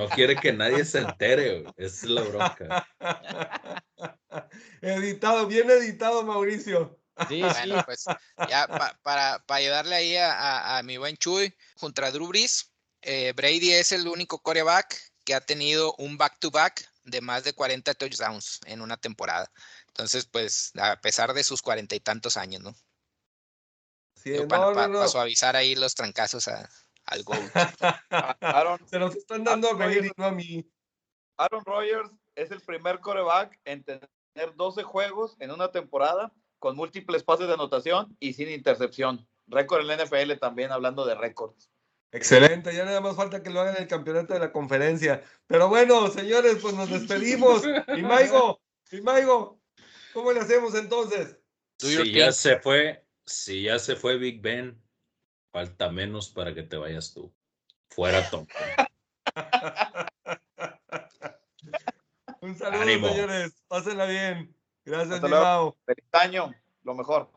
No quiere que nadie se entere, güey. Es la bronca. editado, bien editado, Mauricio. Sí, sí. Bueno, pues ya pa- para, para ayudarle ahí a, a- a mi buen Chuy contra Drew Brees, eh, Brady es el único coreback que ha tenido un back-to-back de más de 40 touchdowns en una temporada. Entonces, pues, a pesar de sus cuarenta y tantos años, ¿no? Sí, Digo, no, para, no, para- no. para suavizar ahí los trancazos a- al gol. Aaron, Se nos están dando a Aaron Rodgers- no a mí. Aaron Rodgers es el primer coreback en tener 12 juegos en una temporada con múltiples pases de anotación y sin intercepción. Récord en la NFL también, hablando de récords. Excelente, ya nada más falta que lo hagan en el campeonato de la conferencia. Pero bueno, señores, pues nos despedimos. Y Maigo, y Maigo, ¿cómo le hacemos entonces? Si ya se fue, si ya se fue Big Ben, falta menos para que te vayas tú. Fuera Tom. Un saludo, Ánimo. señores. Pásenla bien. Gracias. Mau. Feliz año, lo mejor.